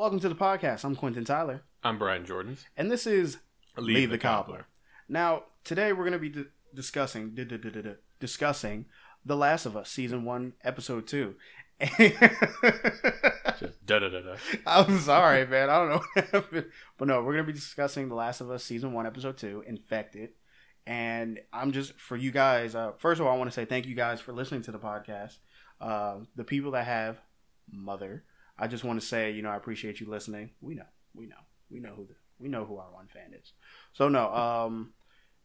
Welcome to the podcast. I'm Quentin Tyler, I'm Brian Jordans. and this is Leave, the, Cobbler. Now, today we're going to be d- discussing d- d- discussing The Last of Us, season one, episode two. Just da da da da. I'm sorry, man. I don't know what happened. But no, we're going to be discussing The Last of Us, season one, episode two, Infected. And I'm just, for you guys, uh, first of all, I want to say thank you guys for listening to the podcast. Uh, the people that have Mother, I just want to say, you know, I appreciate you listening. We know, we know, we know who the, we know who our one fan is. So no, um,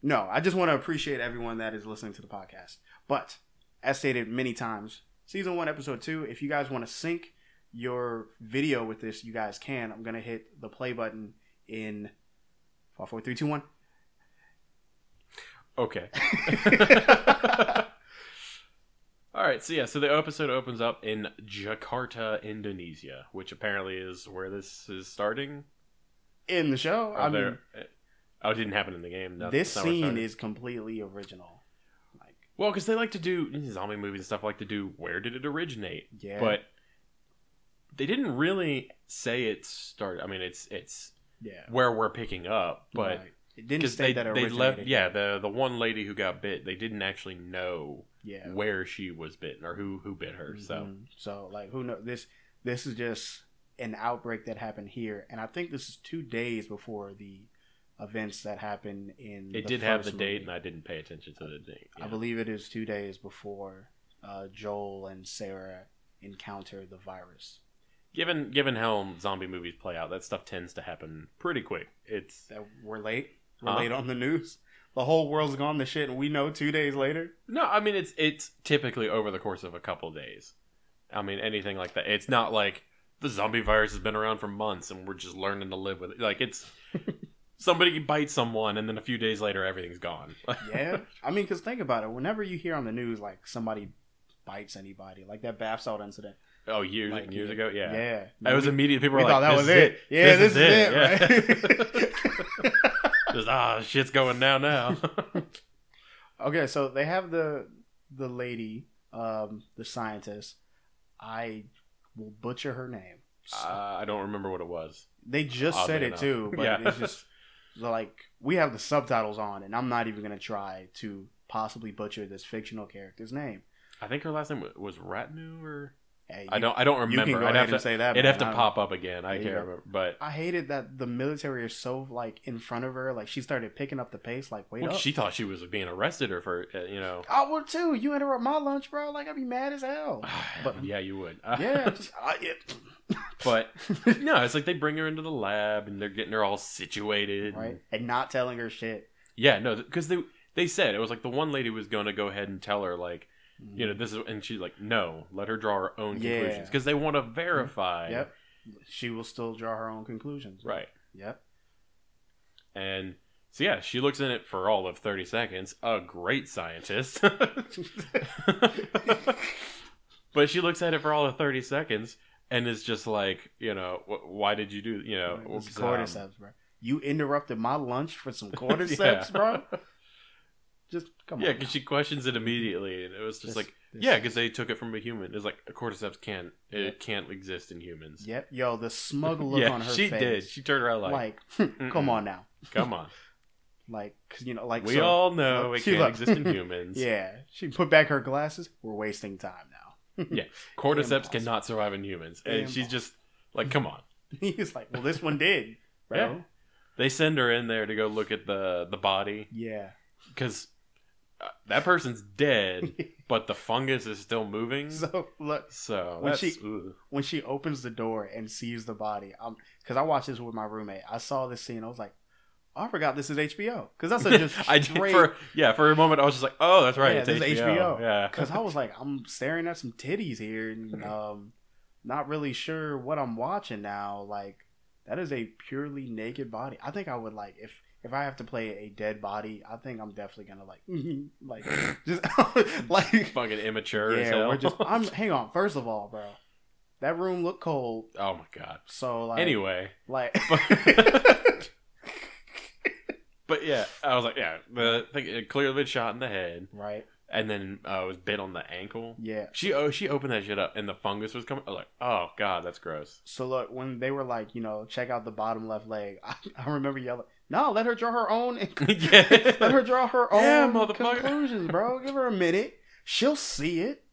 no, I just want to appreciate everyone that is listening to the podcast. But as stated many times, season one, episode two. If you guys want to sync your video with this, you guys can. I'm gonna hit the play button in five, four, three, two, one. Okay. All right. So yeah. So the episode opens up in Jakarta, Indonesia, which apparently is where this is starting. In the show, Or I mean, there- oh, it didn't happen in the game. No, this that's not where it scene is completely original. Like, well because they like to do zombie movies and stuff. Like to do where did it originate? yeah, But they didn't really say it started. I mean, it's it's yeah, where we're picking up, but. Right. it didn't they that it they left yeah the the one lady who got bit they didn't actually know yeah. where she was bitten or who who bit her so. Mhm. so like who knows this this is just an outbreak that happened here and i think this is two days before the events that happened in it did have the first date and i didn't pay attention to the date i believe it is two days before uh, joel and sarah encounter the virus. Given given how zombie movies play out that stuff tends to happen pretty quick. It's that we're late? We're late on the news the whole world's gone to shit and we know two days later? No i mean it's it's typically over the course of a couple days. I mean anything like that. It's not like the zombie virus has been around for months and we're just learning to live with it. Like it's somebody bites someone and then a few days later everything's gone. Yeah. I mean because think about it. Whenever you hear on the news like somebody bites anybody like that bath salt incident. Oh years like, and years yeah, ago? Yeah. Yeah. It was We- immediate. People we were thought like, that "This was is it. Yeah, this, is it, yeah. right? Just ah, shit's going down now. okay, so they have the the lady, um, the scientist. I will butcher her name. So- uh, I don't remember what it was. they just oddly said it enough. too, but Yeah. it's just like we have the subtitles on, and I'm not even gonna try to possibly butcher this fictional character's name. I think her last name was Ratnu, or Hey, I don't. I don't remember. You can go I'd ahead have to. and say that. it'd man. have to pop up again. I you can't remember. But I hated that the military is so like in front of her. Like she started picking up the pace. Like wait well, up. she thought she was being arrested, or for uh, you know. I would too. You interrupt my lunch, bro. Like I'd be mad as hell. But yeah, you would. yeah, just, I, it, but no, it's like they bring her into the lab and they're getting her all situated. and- right, and not telling her shit. Yeah, no, because they they said it was like the one lady was going to go ahead and tell her like Mm-hmm. you know this is and she's like no let her draw her own Yeah. conclusions because they want to verify Yep. She will still draw her own conclusions. right Yep. and so yeah she looks in it for all of 30 seconds a great scientist but she looks at it for all of 30 seconds and is just like you know why did you do you know It's um, cordyceps, bro. You interrupted my lunch for some cordyceps, bro. Come yeah because she questions it immediately and it was just This- like this- yeah because they took it from a human it's like a cordyceps can't it can't exist in humans Yep. Yo, the smug look yeah on her face. she face. did she turned around like, Like, come on now. come on Like, 'cause, you know, like we so- all know it she can't exist in humans Yeah. She put back her glasses. We're wasting time now. Yeah. cordyceps Impossible. cannot survive in humans and she's just like come on He's like, well, this one did, bro. Yeah. they send her in there to go look at the the body Yeah. because uh, that person's dead but the fungus is still moving so, look, so when she- ugh. when she opens the door and sees the body, um, because I watched this with my roommate, I saw this scene. I was like, oh, I forgot this is HBO because that's a just I straight. for yeah for a moment I was just like oh that's right Yeah, it's HBO. HBO. yeah Because I was like, I'm staring at some titties here, and um, not really sure what I'm watching now. Like, that is a purely naked body. I think I would like if if I have to play a dead body. I think I'm definitely gonna like like just like fucking immature yeah. We're just. I'm hang on. First of all, bro, that room looked cold. oh my god So like anyway like but yeah I was like yeah the thing it clearly been shot in the head right. and then uh, was bit on the ankle. Yeah. She oh she opened that shit up and the fungus was coming. I was like, oh god, that's gross. So look, when they were like, you know, check out the bottom left leg, I, I remember yelling, "No, let her draw her own. yeah, let her draw her own Yeah, conclusions, bro. Give her a minute. She'll see it.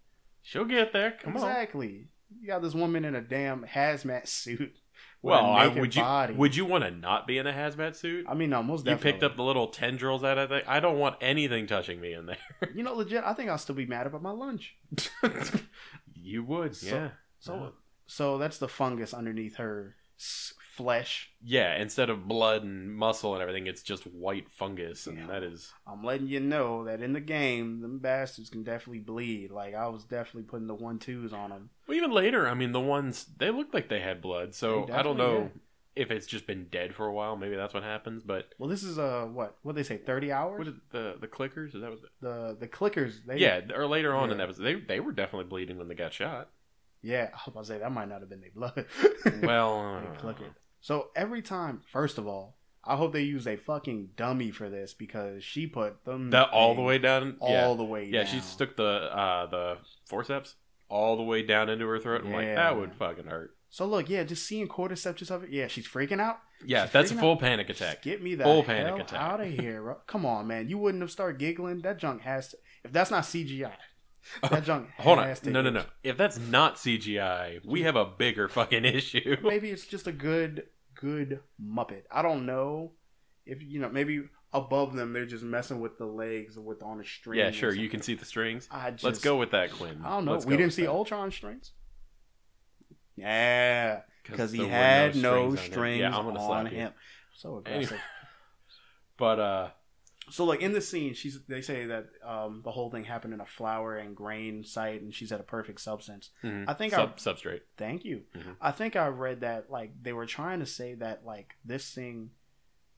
she'll get there. Come on. exactly. You got this woman in a damn hazmat suit. Well, I, would you body. would you want to not be in a hazmat suit? I mean, no, most You picked up the little tendrils out of that. I don't want anything touching me in there. You know, legit. I think I'll still be mad about my lunch. you would, So- yeah. So, so that's the fungus underneath her flesh. Yeah, instead of blood and muscle and everything, it's just white fungus, and Yeah. that is I'm letting you know that in the game, them bastards can definitely bleed. Like I was definitely putting the one twos on them. Well, even later, I mean, the ones they looked like they had blood, so I don't know if it's just been dead for a while. Maybe that's what happens. But Well, this is uh what what they say thirty hours. what is the the clickers? Is that what? The, the clickers? They, yeah, or later on in that episode, they they were definitely bleeding when they got shot. yeah. I was about to say that might not have been their blood. Well, uh, click it. So every time, first of all, I hope they use a fucking dummy for this because she put them that all the way down. all yeah, the way. yeah. down. She stuck the uh the forceps all the way down into her throat. I'm like, that would fucking hurt. So look, yeah, just seeing cordyceps of it. Yeah, she's freaking out. Yeah, She's that's a full panic attack. Get me that Full panic attack. out of here, bro. Come on, man. You wouldn't have started giggling. That junk has to. If that's not CGI, that junk. Hold on, no, no, no. If that's not CGI, we have a bigger fucking issue. Maybe it's just a good, good Muppet. I don't know. If you know, maybe above them they're just messing with the legs with on a string. Yeah, sure. You can see the strings. I just, Let's go with that, Quinn. I don't know. Let's we didn't see that. Ultron strings. Yeah, because he there were had no strings on him. Yeah, on him. So aggressive. But uh, So like in the scene, she's they say that um, the whole thing happened in a flour and grain site, and she's at a perfect substance. mhm. I think Sub- substrate. Thank you. Mhm. I think I read that like they were trying to say that like this thing,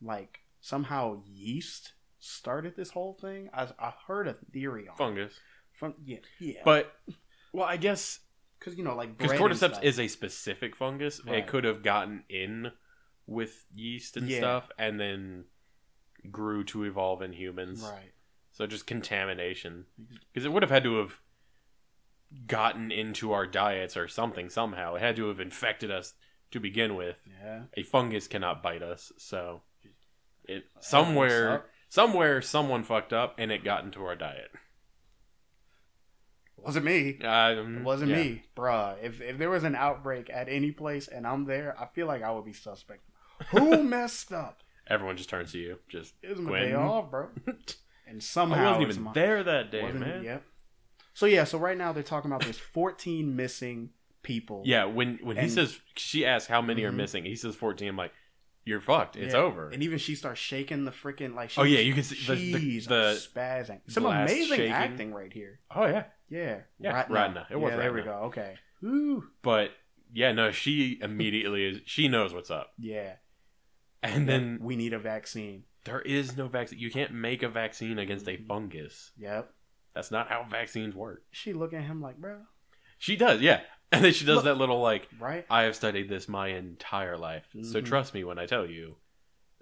like somehow yeast started this whole thing. I I heard a theory on it. fungus. yeah yeah, But well, I guess because you know like because cordyceps is a specific fungus, Right. it could have gotten in with yeast and Yeah. stuff, and then grew to evolve in humans. right. So just contamination, because it would have had to have gotten into our diets or something somehow. It had to have infected us to begin with. Yeah. A fungus cannot bite us, so it somewhere somewhere someone fucked up and it got into our diet. wasn't me. Um, It wasn't yeah. me, bruh. If if there was an outbreak at any place and I'm there, I feel like I would be suspect. Who messed up? Everyone just turns to you. Just It my day off, bro. And somehow I wasn't even my- there that day, man. Yep. So yeah, so right now they're talking about there's 14 missing people. Yeah, when when he says she asks how many are Mhm. missing, he says fourteen. I'm like, you're fucked. It's Yeah. over. And even she starts shaking the freaking like. Oh, yeah, you can see the- the- the spazzing. Some amazing shaking. acting right here. oh yeah, Yeah, Yeah, Ratna. Ratna. It was yeah, there we go. Okay. Ooh. but yeah, no, she immediately is. She knows what's up, Yeah. And then we need a vaccine. there is no vaccine. You can't make a vaccine against a fungus. Yep. That's not how vaccines work. She look at him like, bro, She does, yeah, and then she does Look- that little like, right? I have studied this my entire life, so Mhm. trust me when I tell you,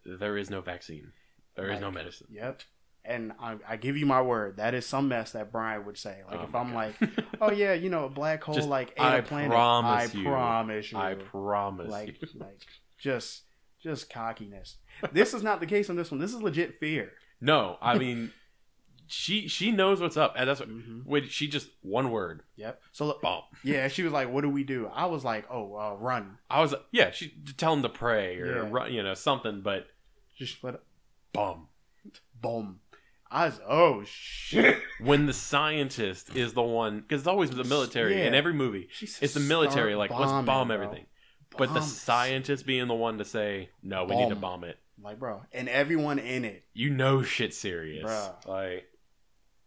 there is no vaccine. There is no medicine. Yep. And I, I give you my word, that is some mess that Brian would say. Like Oh if I'm God. like, oh yeah, you know, a black hole Just, like ate I a planet. promise I you. promise you. I promise like, you. like just, just cockiness. This is not the case on this one. This is legit fear. No, I mean, she she knows what's up, and that's what. hmm Wait, she just one word, Yep. So look, bomb. yeah, she was like, "What do we do?" I was like, "Oh, uh, run." I was yeah, she tell him to pray or Yeah. run, you know something, but Just let it, bomb. boom. I was, oh shit. When the scientist is the one, because it's always the military in every movie. She said, It's the military, "Start like let's bombing, bomb bro. But the Bomb. scientist being the one to say no, we need to Bomb. bomb it. like, bro, and everyone in it. You know shit's serious. Bruh. Like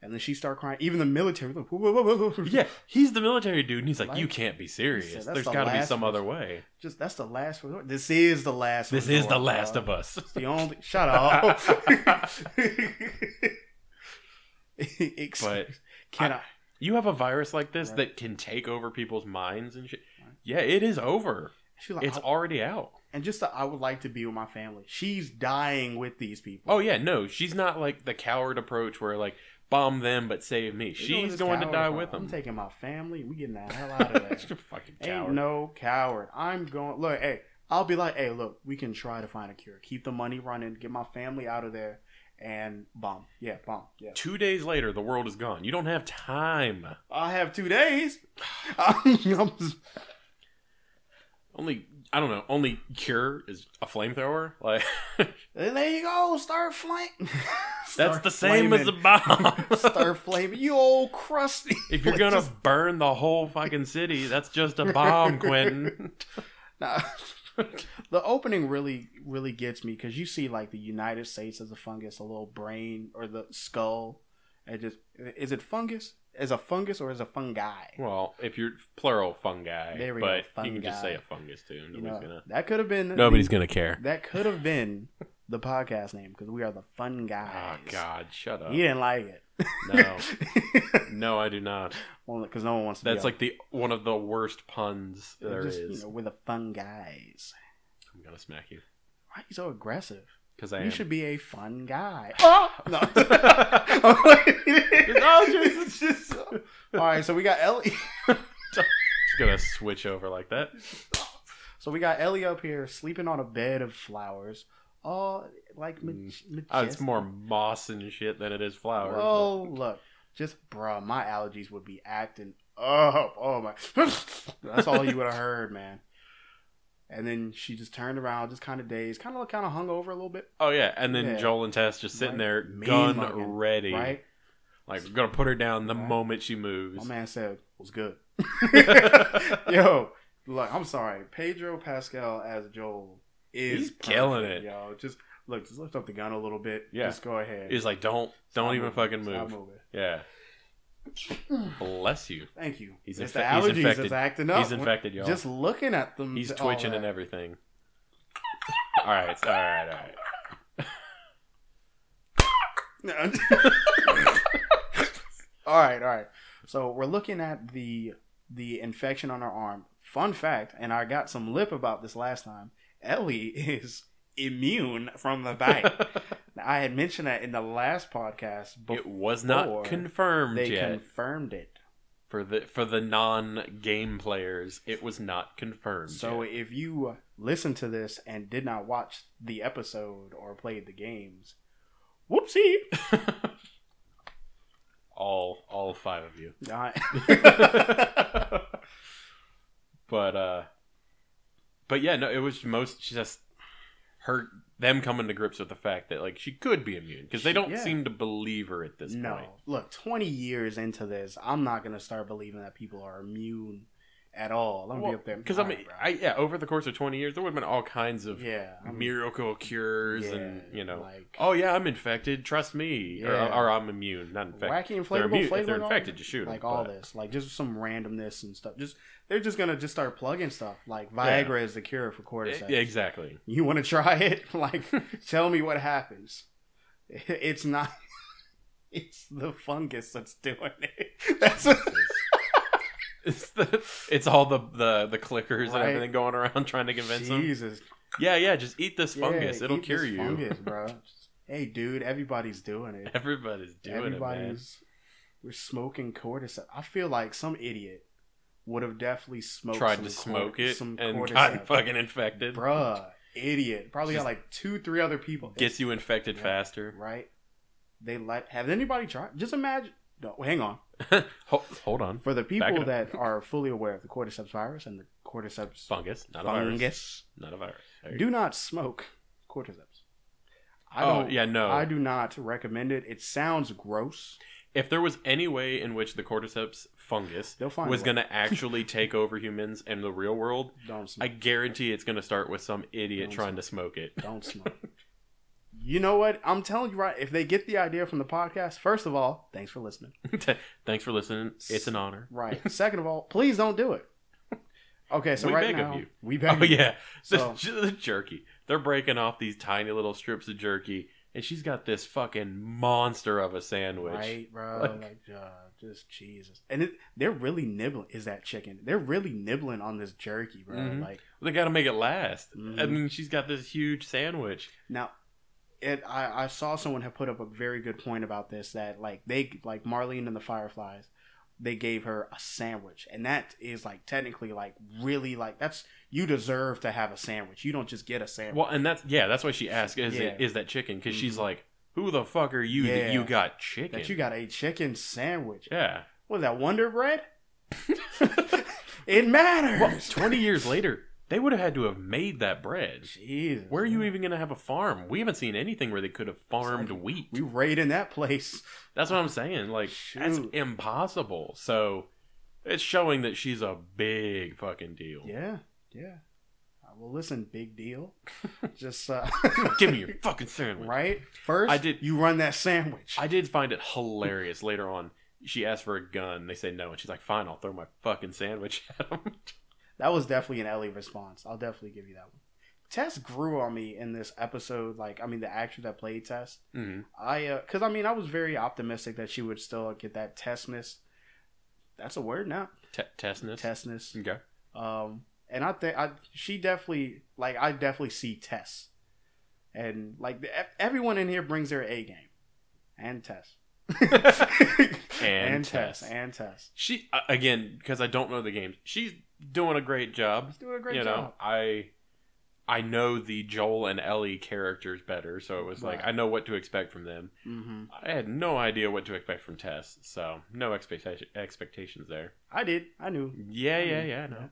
And then she start crying. Even the military, like, whoa, whoa, whoa, yeah, he's the military dude, and he's like, Like- you can't be serious. said, "That's There's the got to be some other way. just that's the last resort. This is the last. This resort, is the last bro. of us. It's the only. Shut up. But can I? you have a virus like this Right. that can take over people's minds and shit. Right. Yeah, it is over. She like, It's I- already out. and just that I would like to be with my family. She's dying with these people. Oh yeah, no, she's not like the coward approach where like bomb them but save me. You She's going to die with I'm them. taking my family. We getting the hell out of there. fucking Ain't coward. no coward. I'm going. Look, hey, I'll be like, hey, look, we can try to find a cure. Keep the money running. Get my family out of there, and bomb. Yeah, bomb. Yeah. Two days later, the world is gone. You don't have time. I have two days. Only I don't know. Only cure is a flamethrower. Like there you go. Start flame. that's the same as a bomb. Start flaming. You old crusty. if you're Like, gonna just- burn the whole fucking city, that's just a bomb, Quentin. Nah. the opening really, really gets me because you see like the United States as a fungus, a little brain or the skull. It just is it fungus? Is a fungus or as a fungi? Well, if you're plural fungi, There we but go, you can just say a fungus too. You Nobody's know, gonna. that could have been Nobody's the- gonna care. That could have been the podcast name because we are the fun guys. Oh ah, God, shut up. He didn't like it. No. No, I do not. well, because no one wants to. That's be like the one of the worst puns on- there is. just, You know, we're the fun guys. I'm gonna smack you Why are you so aggressive? Because I You am. should be a fun guy. Oh! No. No, Jesus. Just- All right, so we got Ellie. Just gonna switch over like that. So we got Ellie up here sleeping on a bed of flowers. All like Mm. Oh, it's more moss and shit than it is flower. but- Oh, look, just bruh, my allergies would be acting up. Oh my, that's all you would have heard, man. And then she just turned around, just kind of dazed, kind of kind of hung over a little bit, Oh yeah, and then Yeah. Joel and Tess just sitting Right. there, gun mugging, ready, right? like we're gonna put her down the Right. moment she moves. My man said was good. Yo, look, I'm sorry, Pedro Pascal as Joel is He's killing perfect, it. Yo, just look, just lift up the gun a little bit. Yeah. just go ahead. He's like, don't, don't Stop even moving. fucking Stop move. moving. Yeah. Bless you. Thank you. He's infe- the he's allergies infected. that's acting up. He's infected, y'all. Just looking at them. He's twitching and everything. all right, all right, all right. all right, all right. So we're looking at the the infection on her arm. Fun fact, and I got some lip about this last time. Ellie is immune from the bite. I had mentioned that in the last podcast. It was not confirmed they yet confirmed it. for the for the non game players. It was not confirmed. So yet. if you listen to this and did not watch the episode or played the games, whoopsie. all all five of you. But uh but yeah no it was most just her them coming to grips with the fact that like she could be immune because they don't Yeah. seem to believe her at this no, point look, 20 years into this, I'm not going to start believing that people are immune at all. I'm going to be up there. because i mean. I, yeah over the course of 20 years there would have been all kinds of yeah. I'm- miracle cures yeah, and you know like oh yeah i'm infected trust me or, Yeah. or i'm immune not infected wacky they're inflatable immune- if flavor. they're all infected just shoot Like all but- this, like just some randomness and stuff. Just they're just gonna just start plugging stuff. Like Viagra is the cure for cordyceps. yeah exactly You want to try it? Like, tell me what happens. It's not. It's the fungus that's doing it. That's it's, the, it's all the, the the clickers and Right. everything going around trying to convince them Jesus. yeah yeah just eat this fungus Yeah, it'll cure you Fungus, bro. Hey, dude, everybody's doing it. Everybody's doing it, man. Everybody's. We're smoking cordyceps. I feel like some idiot would have definitely smoked. Tried some to smoke cor- it some and cordyceps. got fucking infected. Bruh, idiot. Probably Just- got like two, three other people. Gets you infected Yeah. faster. right. They let. Have anybody tried? Just imagine. No, hang on. hold, on. For the people that are fully aware of the cordyceps virus and the cordyceps Fungus, not a virus. fungus, Not a virus. Do not smoke cordyceps. I Oh, don't. yeah, no. I do not recommend it. It sounds gross. If there was any way in which the cordyceps fungus was going to actually take over humans in the real world, Don't I guarantee it's going to start with some idiot Don't trying to smoke it. Don't smoke. you know what? I'm telling you right. If they get the idea from the podcast, first of all, thanks for listening. Thanks for listening. It's an honor. Right. Second of all, please don't do it. Okay, so We right beg of you. we beg. Oh you. yeah, the, So- the jerky. They're breaking off these tiny little strips of jerky, and she's got this fucking monster of a sandwich. Right, bro. Like- Like, uh, just Jesus. And it, they're really nibbling. Is that chicken? They're really nibbling on this jerky, bro. Mhm. Like They got to make it last, Mhm. and then she's got this huge sandwich. now, it I, I saw someone have put up a very good point about this that like they like Marlene and the Fireflies, they gave her a sandwich, and that is like technically like really like that's you deserve to have a sandwich. You don't just get a sandwich. Well, and that's yeah, that's why she asked, "Is Yeah. it is that chicken?" Because she's Mhm. like, "Who the fuck are you that you got chicken?" that you got a chicken sandwich. yeah. What is that Wonder Bread? it matters. Well, twenty years later, they would have had to have made that bread. Jesus, Where are you even going to have a farm? We haven't seen anything where they could have farmed Exactly. wheat. We raiding that place. That's what I'm saying. Like that's impossible. So it's showing that she's a big fucking deal. Yeah, yeah. Uh, well, listen, big deal. Just uh, Give me your fucking sandwich. right first. I did- You run that sandwich. I did find it hilarious later on. She asked for a gun. They say no, and she's like, "Fine, I'll throw my fucking sandwich at him." That was definitely an Ellie response. I'll definitely give you that one. Tess grew on me in this episode. Like, I mean, the actor that played Tess. hmm I, uh, cause I mean, I was very optimistic that she would still get that Tessness. That's a word now. T- Tessness. Tessness. Okay. Um, and I think I she definitely like I definitely see Tess, and like the, everyone in here brings their A game, and Tess, And Tess, Tess. and Tess. She uh, again because I don't know the games. She's doing a great job. She's doing a great you job. know, I I know the Joel and Ellie characters better, so it was like Right. I know what to expect from them. hmm I had no idea what to expect from Tess, so no expectation expectations there. I did. I knew. Yeah, I yeah, yeah, no.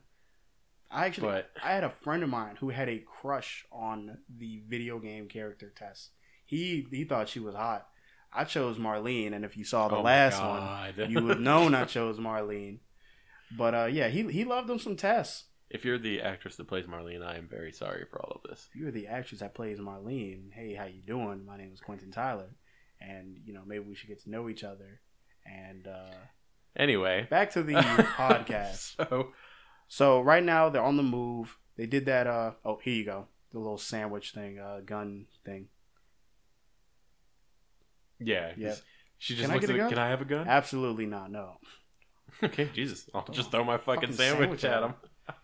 I actually, But I had a friend of mine who had a crush on the video game character Tess. He he thought she was hot. I chose Marlene, and if you saw the oh last one, you would have known I chose Marlene. But uh, yeah, he he loved him some Tess. if you're the actress that plays Marlene, I am very sorry for all of this. If you're the actress that plays Marlene, hey, how you doing? My name is Quentin Tyler, and you know maybe we should get to know each other. And uh, Anyway, back to the podcast. So So right now they're on the move. They did that. Uh, oh, here you go. The little sandwich thing, uh, gun thing. Yeah. Yeah. She just Can I looks get a at, gun? Can I have a gun? Absolutely not. No. Okay, Jesus, I'll just throw my fucking, Fucking sandwich, sandwich at him.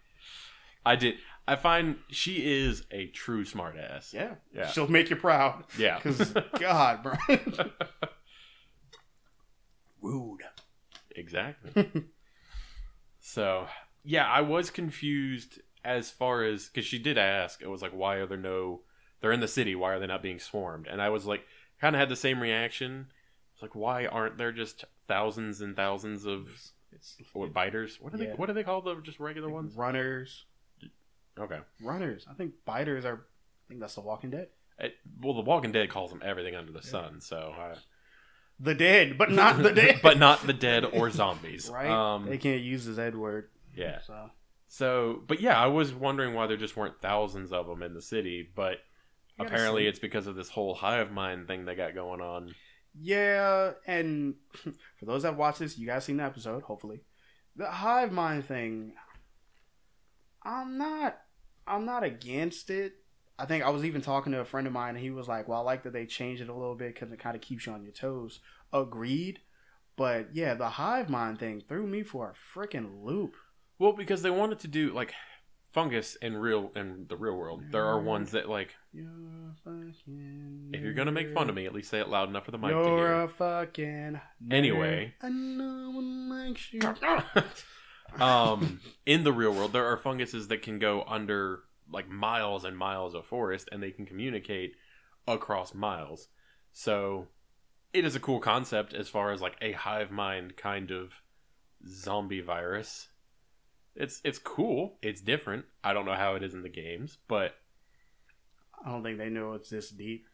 I did. I find she is a true smartass. Yeah. Yeah. She'll make you proud. Yeah. Because God, bro. Rude. exactly. so yeah, I was confused as far as because she did ask. It was like, why are there no? They're in the city. Why are they not being swarmed? And I was like, kind of had the same reaction. It's like, why aren't there just thousands and thousands of It's what biters? What are they? What do they call the just regular ones? runners. Okay. Runners. I think biters are. I think that's The Walking Dead. It, well, The Walking Dead calls them everything under the sun. So, I, The dead, but not the dead. but not the dead or zombies. right. Um, they can't use the Z word. yeah. So So, but yeah, I was wondering why there just weren't thousands of them in the city, but apparently see. it's because of this whole hive mind thing they got going on. Yeah, and for those that watch this, you guys seen the episode. Hopefully, the hive mind thing. I'm not. I'm not against it. I think I was even talking to a friend of mine, and he was like, "Well, I like that they changed it a little bit because it kind of keeps you on your toes." Agreed, but yeah, the hive mind thing threw me for a freaking loop. Well, because they wanted to do like fungus in real in the real world. There are ones that like You're if you're gonna make fun of me, at least say it loud enough for the mic to You're hear. a fucking. Anyway. and no one likes you. um, in the real world, there are funguses that can go under like miles and miles of forest, and they can communicate across miles. So, it is a cool concept as far as like a hive mind kind of zombie virus. It's it's cool. It's different. I don't know how it is in the games, but I don't think they know it's this deep.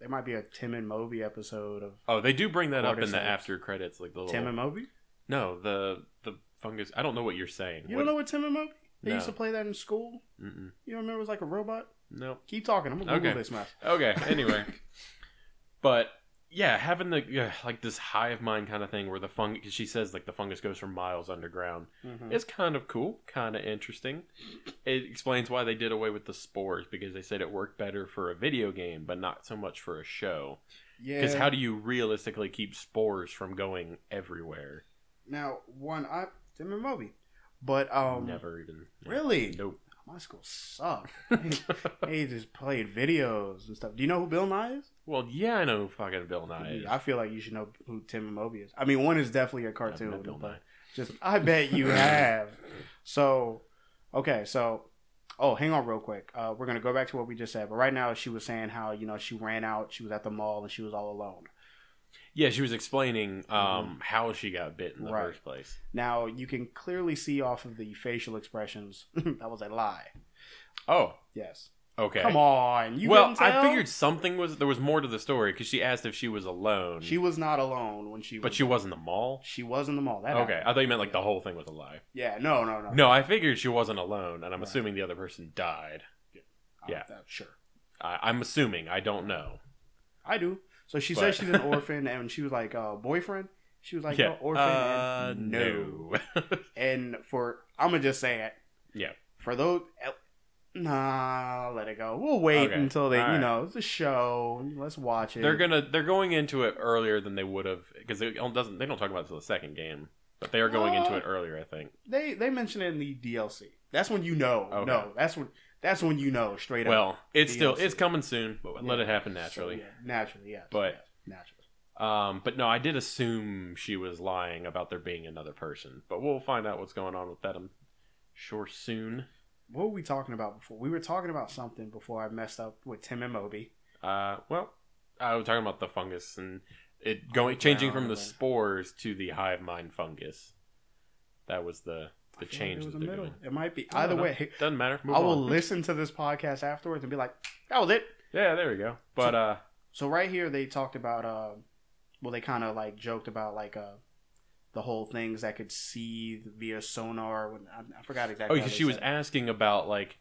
There might be a Tim and Moby episode of oh, they do bring that up in the after credits, like the little, Tim and Moby. no the the fungus. I don't know what you're saying. You What- don't know what Tim and Moby? They No. used to play that in school. Mm-mm. You don't remember it was like a robot? No. Keep talking. I'm gonna Google Okay. this mess. Okay. Anyway, but yeah, having the yeah, like this hive mind kind of thing where the fungus, she says like the fungus goes for miles underground. Mhm. It's kind of cool, kind of interesting. It explains why they did away with the spores because they said it worked better for a video game, but not so much for a show. Yeah. Because how do you realistically keep spores from going everywhere? now one I Tim and Moby, but um Never even. really Nope. My school sucked. they, just played videos and stuff. Do you know who Bill Nye is? well, yeah, I know who fucking Bill Nye is. I feel like you should know who Tim and Moby is. I mean, one is definitely a cartoon, Bill Nye. just I bet you have. So, okay, so oh, hang on real quick. Uh, we're gonna go back to what we just said, but right now she was saying how you know she ran out, she was at the mall, and she was all alone. Yeah, she was explaining um, how she got bit in the Mm-hmm. Right. first place. Now you can clearly see off of the facial expressions that was a lie. Oh, Yes. okay. Come on, you well, couldn't I tell? figured something was there was more to the story because she asked if she was alone, she was not alone when she. Was But was, she was in the mall. She was in the mall. That Okay, happened. I thought you meant like the whole thing was a lie. Yeah. No. No. No. No, I figured she wasn't alone, and I'm Right. assuming the other person died. I- yeah. that- sure. I, I'm assuming. I don't know. I do. So she But- said she's an orphan, and she was like, uh, boyfriend. She was like, yeah. "Oh, orphan. Uh, and no. And for I'm gonna just say it. Yeah. For those, nah, let it go. We'll wait Okay. until they, All you right. know, it's a show. Let's watch it. they're gonna they're going into it earlier than they would have because it doesn't they don't talk about it until the second game, but they are going into Uh, it earlier. I think. They they mention it in the DLC. That's when you know. Okay. No, that's when that's when you know straight up. Well, it's still it's coming soon, but let it happen naturally. So, yeah, naturally, yes. But- naturally. Um, but no, I did assume she was lying about there being another person, but we'll find out what's going on with that. I'm sure soon. What were we talking about before? We were talking about something before I messed up with Tim and Moby. Uh, well, I was talking about the fungus and it going changing from the spores to the hive mind fungus. That was the I the feel like change was that a they're middle. doing. It might be I either don't know. way. Doesn't matter. Move I will on. listen to this podcast afterwards and be like, "That was it." Yeah, there we go. But uh, So right here they talked about uh well they kind of like joked about like uh the whole things that could see via sonar when I, I forgot exactly. oh, because she was said it. asking about like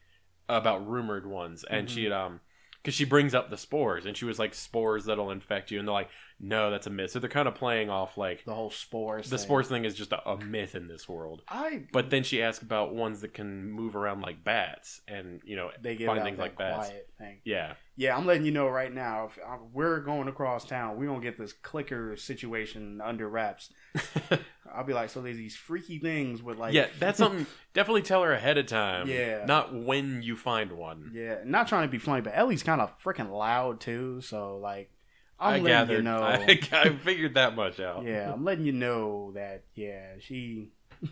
about rumored ones, and Mhm. she had um. Because she brings up the spores, and she was like spores that'll infect you, and they're like, no, that's a myth. So they're kind of playing off like the whole spores. the thing. spores thing is just a, a myth in this world. I But then she asked about ones that can move around like bats, and you know, they give find things like bats. thing. yeah, Yeah, I'm letting you know right now. If uh, we're going across town, we're gonna get this clicker situation under wraps. I'll be like, so there's these freaky things with like, yeah, that's something. Definitely tell her ahead of time. Yeah. not when you find one. Yeah, not trying to be funny, but Ellie's kind of freaking loud too. So like, I'm I letting gathered. you know. I, I figured that much out. yeah, I'm letting you know that. Yeah, she.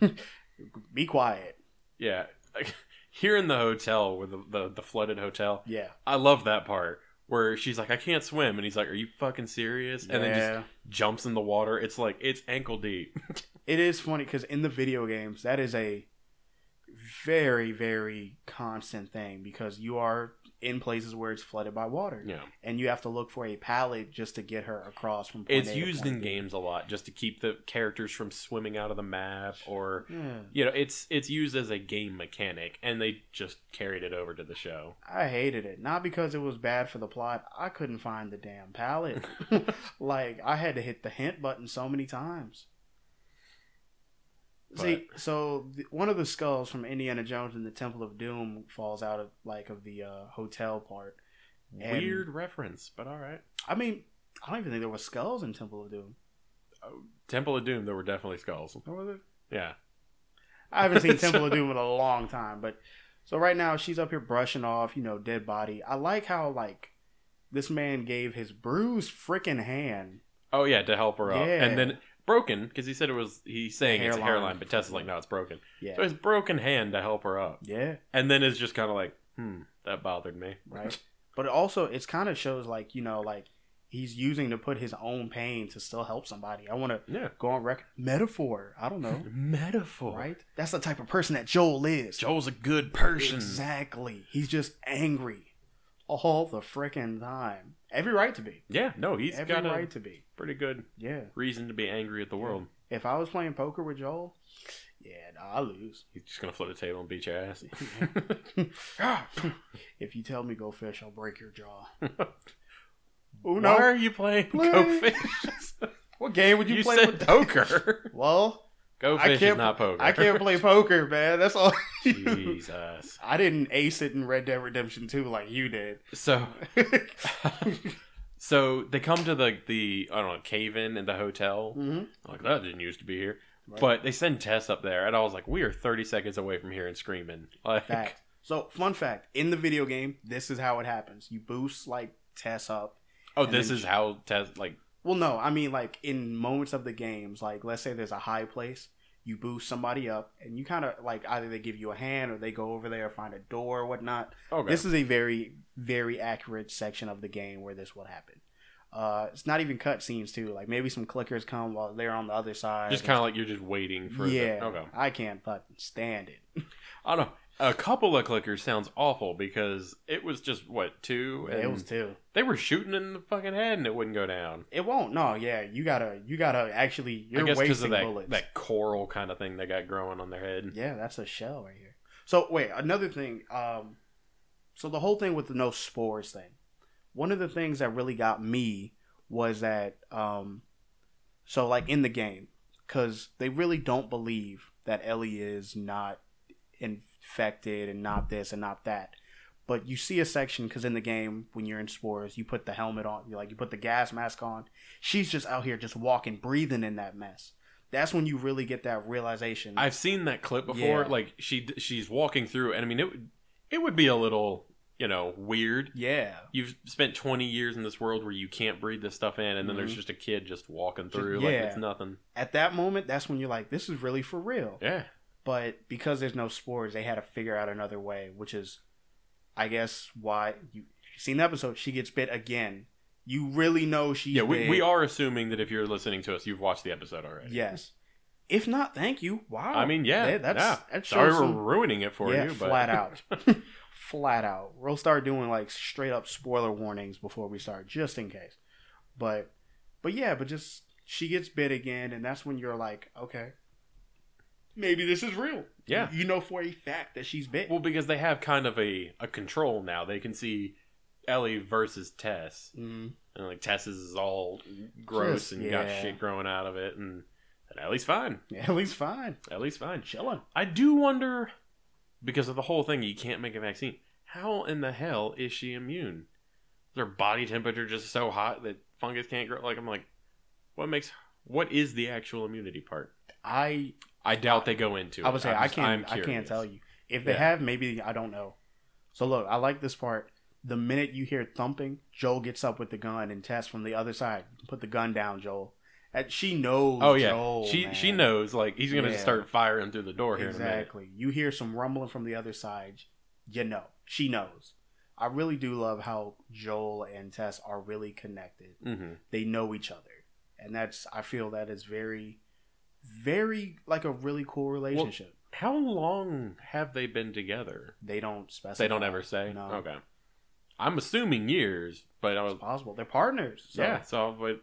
be quiet. yeah. Here in the hotel, with the, the the flooded hotel, Yeah. I love that part where she's like, "I can't swim," and he's like, "Are you fucking serious?" And then just jumps in the water. It's like it's ankle deep. it is funny because in the video games, that is a very, very constant thing because you are in places where it's flooded by water, yeah, and you have to look for a pallet just to get her across from. It's A used in B. games a lot just to keep the characters from swimming out of the map or Yeah. you know it's it's used as a game mechanic and they just carried it over to the show I hated it. Not because it was bad for the plot. I couldn't find the damn pallet. like I had to hit the hint button so many times. See, so the, one of the skulls from Indiana Jones and the Temple of Doom falls out of like of the uh, hotel part. And- weird reference but all right I mean, I don't even think there were skulls in Temple of Doom. temple of doom there were definitely skulls Or was it? yeah I haven't seen Temple of Doom in a long time, but so right now she's up here brushing off, you know, dead body. I like how like this man gave his bruised freaking hand. oh yeah to help her up and then broken because he said it was he's saying it's a Hairline. hairline but tessa's like no it's broken Yeah, so his broken hand to help her up yeah, and then it's just kind of like hmm that bothered me right. but it also it's kind of shows like you know like he's using to put his own pain to still help somebody. I want to yeah go on record. Metaphor. I don't know. metaphor Right? That's the type of person that Joel is. joel's a good person Exactly. He's just angry all the freaking time. Every right to be. yeah no he's Every got a right to be. pretty good Yeah. reason to be angry at the world If I was playing poker with Joel, yeah, nah, I lose. He's just gonna flip the table and beat your ass. if you tell me go fish, I'll break your jaw. Why are you playing Play. Go Fish? What game would you, you play said with? poker. Well, Go I Fish is can't- not poker. I can't play poker, man. That's all. Jesus. I didn't ace it in Red Dead Redemption 2 like you did. So, so they come to the the I don't know cave in in the hotel. hmm Like that didn't used to be here, Right. but they send Tess up there, and I was like, we are thirty seconds away from here and screaming. Like, Fact. So, fun fact: in the video game, this is how it happens. You boost like Tess up. Oh, this then is how Tess like. Well, no, I mean like in moments of the games, like let's say there's a high place, you boost somebody up, and you kind of like either they give you a hand or they go over there find a door or whatnot. Okay. This is a very, very accurate section of the game where this will happen. Uh, it's not even cut scenes too. Like maybe some clickers come while they're on the other side. just kind of like you're just waiting for. yeah. The, okay. I can't fucking stand it. I don't know. A couple of clickers sounds awful because it was just what two, and it was too. they were shooting in the fucking head and it wouldn't go down. It won't. No, yeah, you gotta, you gotta actually. You're I guess because wasting of that bullets. that coral kind of thing they got growing on their head. Yeah, that's a shell right here. So wait, another thing. Um, so the whole thing with the no spores thing. One of the things that really got me was that, um, so like in the game, because they really don't believe that Ellie is not infected and not this and not that. But you see a section because in the game when you're in spores, you put the helmet on, you like you put the gas mask on. She's just out here just walking, breathing in that mess. That's when you really get that realization. I've seen that clip before. Yeah. Like she she's walking through, and I mean it would it would be a little you know weird. yeah, You've spent 20 years in this world where you can't breathe this stuff in, and then there's Mhm. just a kid just walking through yeah. like it's nothing. at that moment, that's when you're like, this is really for real. Yeah. But because there's no spores, they had to figure out another way, which is, I guess, why you you've seen the episode. She gets bit again. You really know she's Yeah, we, we are assuming that if you're listening to us, you've watched the episode already. Yes. If not, thank you. Wow. I mean, yeah, That- that's yeah. that Sorry we're some- ruining it for yeah, you, but flat out, flat out. We'll start doing like straight up spoiler warnings before we start, just in case. But, but yeah, but just she gets bit again, and that's when you're like, okay, maybe this is real. Yeah. you know for a fact that she's bit. well, because they have kind of a, a control now. They can see Ellie versus Tess, Mhm. and like Tess is all gross Just- and got shit growing out of it, and, and Ellie's fine. Yeah, least fine, Ellie's fine. chilling. I do wonder because of the whole thing. You can't make a vaccine. How in the hell is she immune? Is her body temperature just so hot that fungus can't grow? Like I'm like, what makes? What is the actual immunity part? I I doubt they go into. I it. would say I'm I just- can't I'm can't curious. tell you if they Yeah. have. Maybe I don't know. So look, I like this part. The minute you hear thumping, Joel gets up with the gun and Tess from the other side. Put the gun down, Joel. And she knows. Oh yeah, Joel, she man. she knows. Like he's gonna Yeah. start firing through the door here exactly. You hear some rumbling from the other side. You know, she knows. I really do love how Joel and Tess are really connected. Mhm. They know each other, and that's I feel that is very, very like a really cool relationship. How long have they been together? they don't specify. They don't ever say. No. Okay, I'm assuming years, but I was possible. They're partners. So. yeah. So but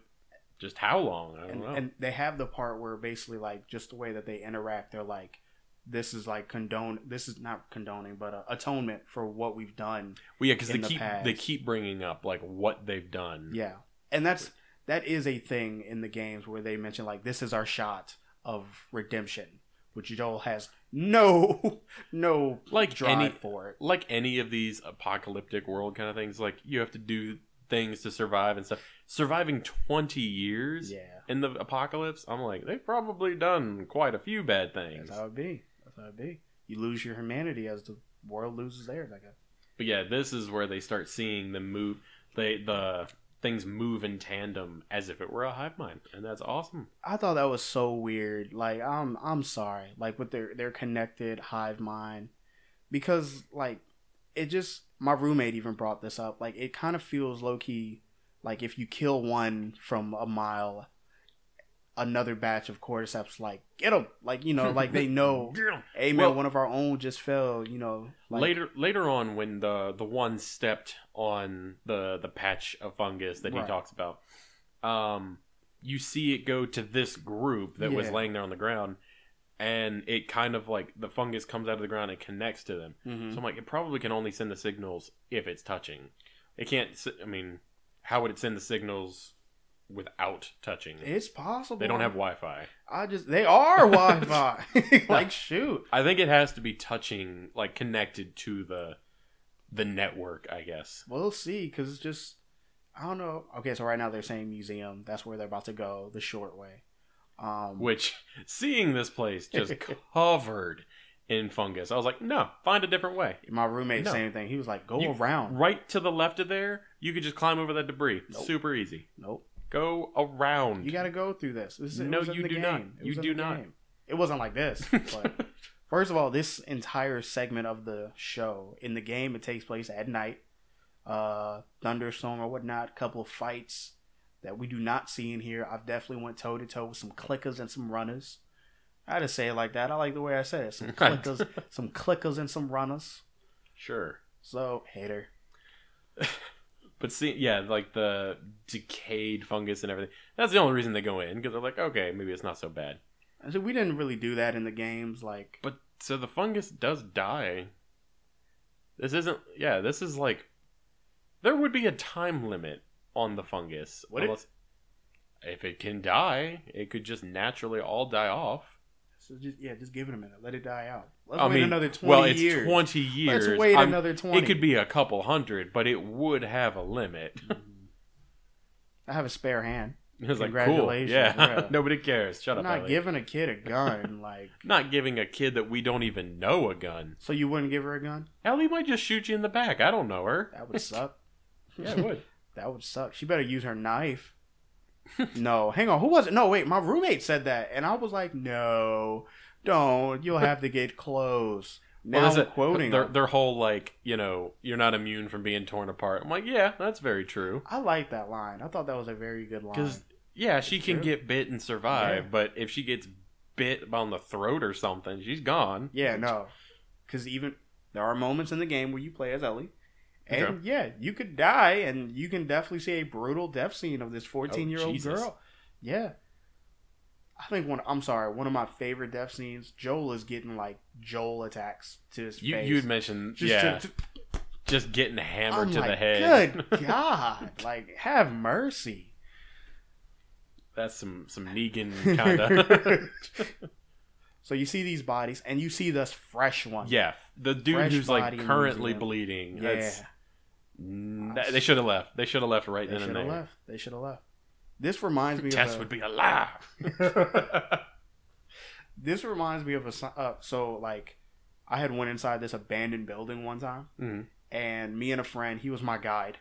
just how long? I don't And, know. and they have the part where basically like just the way that they interact, they're like, this is like condone. This is not condoning, but uh, atonement for what we've done. well, yeah, because they the keep past. they keep bringing up like what they've done. Yeah, and that's that is a thing in the games where they mention like this is our shot of redemption, which Joel has no no Like drive any for it. like any of these apocalyptic world kind of things, like you have to do things to survive and stuff. Surviving twenty years Yeah, in the apocalypse, I'm like they've probably done quite a few bad things. that's how it be. That's how it be. You lose your humanity as the world loses theirs. I guess. But yeah, this is where they start seeing the move. They the things move in tandem as if it were a hive mind, and that's awesome. I thought that was so weird. Like I'm I'm sorry. Like with their their connected hive mind because like it just my roommate even brought this up. Like it kind of feels low key like if you kill one from a mile another batch of cordyceps like get them like you know like they know. Hey man Well- one of our own just fell you know like, later later on when the the one stepped on the the patch of fungus that he Right. talks about um you see it go to this group that was laying there on the ground and it kind of like the fungus comes out of the ground and connects to them. Mhm. so i'm like it probably can only send the signals if it's touching. It can't i mean how would it send the signals without touching it's possible they don't have wi-fi I just they are Wi-Fi like shoot i think it has to be touching like connected to the the network i guess We'll see, because it's just I don't know. Okay, so right now they're saying museum. That's where they're about to go, the short way. Um, which seeing this place just covered in fungus. I was like, no, find a different way. My roommate No. same thing. He was like, "Go You- around." Right to the left of there, you could just climb over that debris. Nope. Super easy. Nope. Go around. You got to go through this. this is, No, you do game. not. You do not. game. It wasn't like this. But first of all, this entire segment of the show in the game it takes place at night. Uh, thunderstorm or whatnot. Couple of fights that we do not see in here. I've definitely went toe to toe with some clickers and some runners. I had to say it like that. I like the way I said it. Some clickers, some clickers and some runners. sure. So hater. But see, yeah, like the decayed fungus and everything. That's the only reason they go in because they're like, okay, maybe it's not so bad. Said we didn't really do that in the games. Like But so the fungus does die. This isn't. Yeah, this is like. There would be a time limit on the fungus. It? unless- If it can die, it could just naturally all die off. So just yeah, just give it a minute. Let it die out. Let's I wait mean, another twenty well, it's years. twenty years. Let's wait I'm- another twenty. It could be a couple hundred, but it would have a limit. Mm-hmm. I have a spare hand. It was like cool. Congratulations, Yeah, nobody cares. Shut I'm up. not Ellie. giving a kid a gun. like, not giving a kid that we don't even know a gun. so you wouldn't give her a gun? Ellie might just shoot you in the back. I don't know her. That would suck. yeah, it would. that would suck. She better use her knife. No, hang on. Who was it? No, wait. My roommate said that, and I was like, no, don't. You'll have to get close. Now Well, I'm quoting their, their whole like, you know, you're not immune from being torn apart. I'm like, yeah, that's very true. I like that line. I thought that was a very good line. Because yeah, she can True. get bit and survive, Yeah. but if she gets bit on the throat or something, she's gone. Yeah, no. Because even there are moments in the game where you play as Ellie. And Okay. yeah, you could die, and you can definitely see a brutal death scene of this 14 year old girl. Yeah. I think one, I'm sorry, one of my favorite death scenes, Joel is getting like Joel attacks to his You face. you had mentioned Just yeah, to- just getting hammered I'm to like, the head. Good God. like, have mercy. That's some some Negan kind of. So you see these bodies, and you see this fresh one. yeah, the dude Fresh who's like currently bleeding. Yeah. That's, They should have left. They should have left right They then should and have there. left. They should have left. This reminds me Tess of. would be alive. a, this reminds me of a. Uh, so, like, I had went inside this abandoned building one time, Mhm. and me and a friend, he was my guide.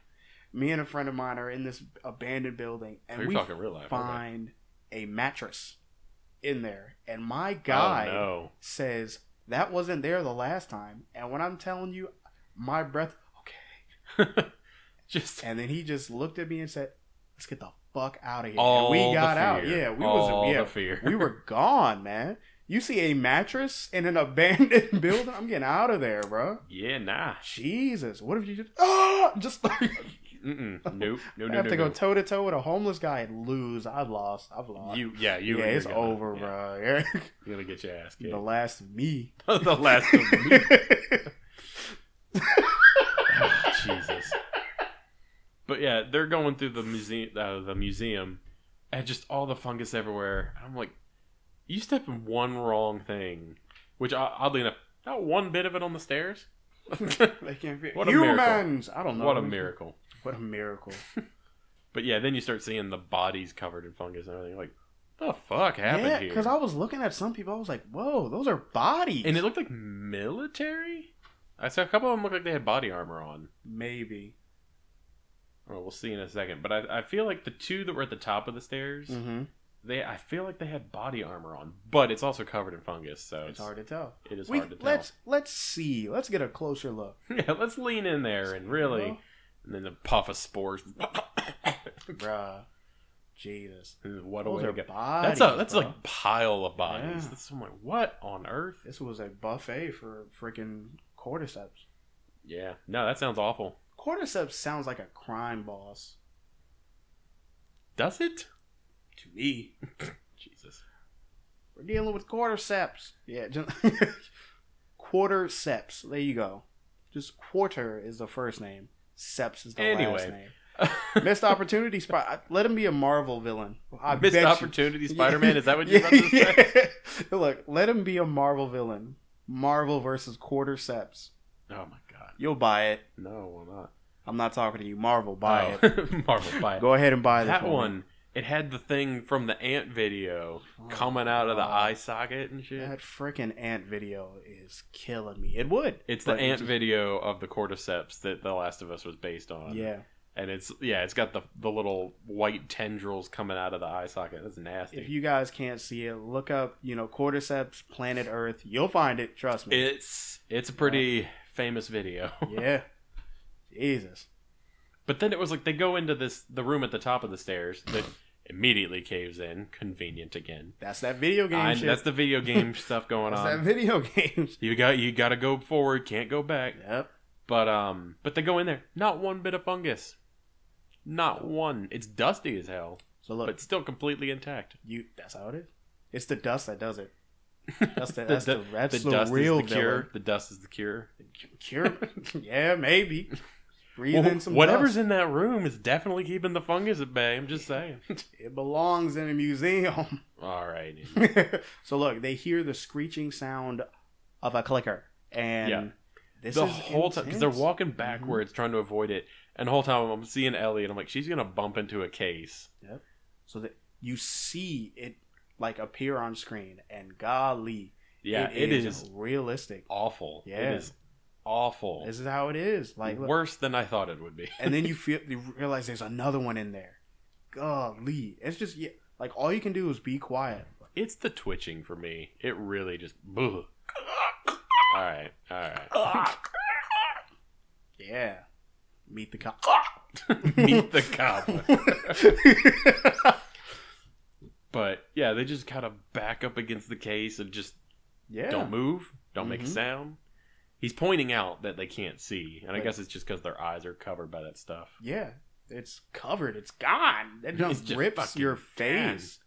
Me and a friend of mine are in this abandoned building, and You're we talking real life. aren't find a mattress in there. And my they? guide Oh no. says that wasn't there the last time. And when I'm telling you, my breath, okay. just And then he just looked at me and said, "Let's get the fuck out of here." all and we got out. Yeah, we all was yeah, we were gone, man. You see a mattress in an abandoned building? I'm getting out of there, bro. yeah, nah. Jesus, what if you just ah just like Mm-mm. Nope. No, I no, have no, to go toe to toe with a homeless guy and lose? I've lost. I've lost. You, yeah, you. yeah, it's gonna- over, yeah, bro. You're gonna get your ass kicked. the last of me. the last of me. Jesus. But yeah, they're going through the museum, uh, the museum, and just all the fungus everywhere. I'm like, you step in one wrong thing, which oddly enough, not one bit of it on the stairs. They can't fit. What humans. I don't know. what a miracle! What a miracle. But yeah, then you start seeing the bodies covered in fungus and everything. Like, what the fuck happened yeah, here? because I was looking at some people. I was like, "Whoa, those are bodies." and it looked like military. I saw a couple of them look like they had body armor on. maybe. Well, we'll see in a second. But I, I feel like the two that were at the top of the stairs, Mm-hmm. they I feel like they had body armor on, but it's also covered in fungus, so It's hard to tell. It is We, hard to tell. let's let's see. Let's get a closer look. yeah, let's lean in there and really, and then the puff of spores. bruh, Jesus, what a those way to go! bodies. That's a that's bro. like a pile of bodies. Yeah. That's I'm like, what on earth? this was a buffet for freaking cordyceps. Yeah, no, that sounds awful. Cordyceps sounds like a crime boss Does it? to me. Jesus. We're dealing with cordyceps. Yeah, just quarterceps. There you go. Just quarter is the first name. Seps is the last name. Missed opportunity. Spot. Let him be a Marvel villain. I Missed opportunity, Spider Man. Is that what you're about to say? yeah. Look, let him be a Marvel villain. Marvel versus Quarterceps. Oh my god. You'll buy it. No, we're not. I'm not talking to you. Marvel, buy oh. Marvel, buy it. it. Go ahead and buy that for one it had the thing from the ant video oh, coming out of the Oh, eye socket and shit. That freaking ant video is killing me. It would. It's the ant video of the cordyceps that The Last of Us was based on. Yeah. And it's yeah, it's got the the little white tendrils coming out of the eye socket. That's nasty. If you guys can't see it, look up, you know, Cordyceps, Planet Earth. You'll find it. Trust me. it's it's a pretty famous video. yeah. Jesus. But then it was like they go into this the room at the top of the stairs that immediately caves in. Convenient again. That's that video game I- shit. that's the video game stuff going on. That video games. You got you got to go forward, can't go back. Yep. But um, but they go in there, not one bit of fungus, not one. It's dusty as hell, So look, but still completely intact. you that's how it is. It's the dust that does it. That's the The that's the, du- that's the the, dust real is the cure. villain. The dust is the cure. Cure. yeah, maybe. Breathe Well, in some whatever's dust. in that room is definitely keeping the fungus at bay. I'm just saying. It belongs in a museum. All right. so look, they hear the screeching sound of a clicker, and Yeah. this the whole time because they're intense. Mm-hmm. walking backwards trying to avoid it, and the whole time I'm seeing Ellie, and I'm like, she's gonna bump into a case. Yep. So that you see it like appear on screen, and golly, Yeah, it is, realistic. awful. Yeah. it is awful. This is how it is. Like, look, worse than I thought it would be. and then you feel you realize there's another one in there. Golly, it's just yeah, like all you can do is be quiet. It's the twitching for me. It really just. Ugh. All right, all right. Yeah, meet the cop. Meet the cop. But yeah, they just kind of back up against the case and just yeah, don't move, don't make a Mhm. sound. He's pointing out that they can't see, and I guess it's just because their eyes are covered by that stuff. Yeah, it's covered. It's gone. It It's just rips your gone. face.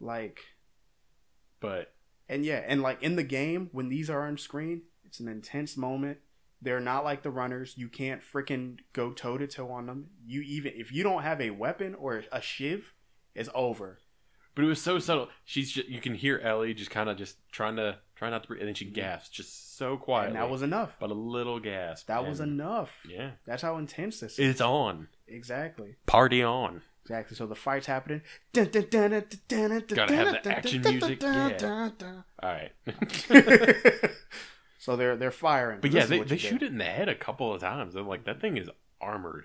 Like, But and yeah, and like in the game when these are on screen, it's an intense moment. They're not like the runners. You can't freaking go toe to toe on them. You even if you don't have a weapon or a shiv, it's over. but it was so subtle. She's just, you can hear Ellie just kind of just trying to try not to breathe, and then she gasps just so. Mm-hmm. And that was enough. but a little gasp. That was enough. Yeah, That's how intense this is. it's on. Exactly. Party on. Exactly. So the fight's happening. Gotta have the action music. All right. so they're they're firing. But yeah, they, they shoot it in the head a couple of times. I'm like, that thing is armored.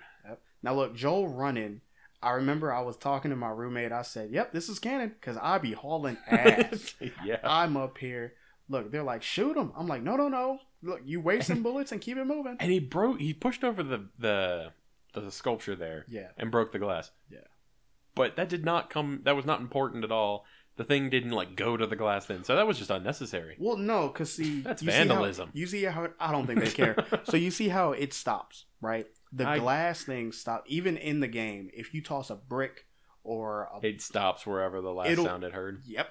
Now look, Joel running. I remember I was talking to my roommate. I said, "Yep, this is canon," because I be hauling ass. yeah. I'm up here. Look, they're like, "Shoot him." I'm like, "No, no, no. Look, you waste some bullets and keep it moving." And he broke. He pushed over the the the sculpture there Yeah, and broke the glass. Yeah. But that did not come. That was not important at all. The thing didn't like go to the glass then, so that was just unnecessary. Well, no, because see, That's you see how- vandalism. you see how I don't think they care. so you see how it stops, right? The I- glass thing stop even in the game. If you toss a brick or a It stops wherever the last sound it heard. yep,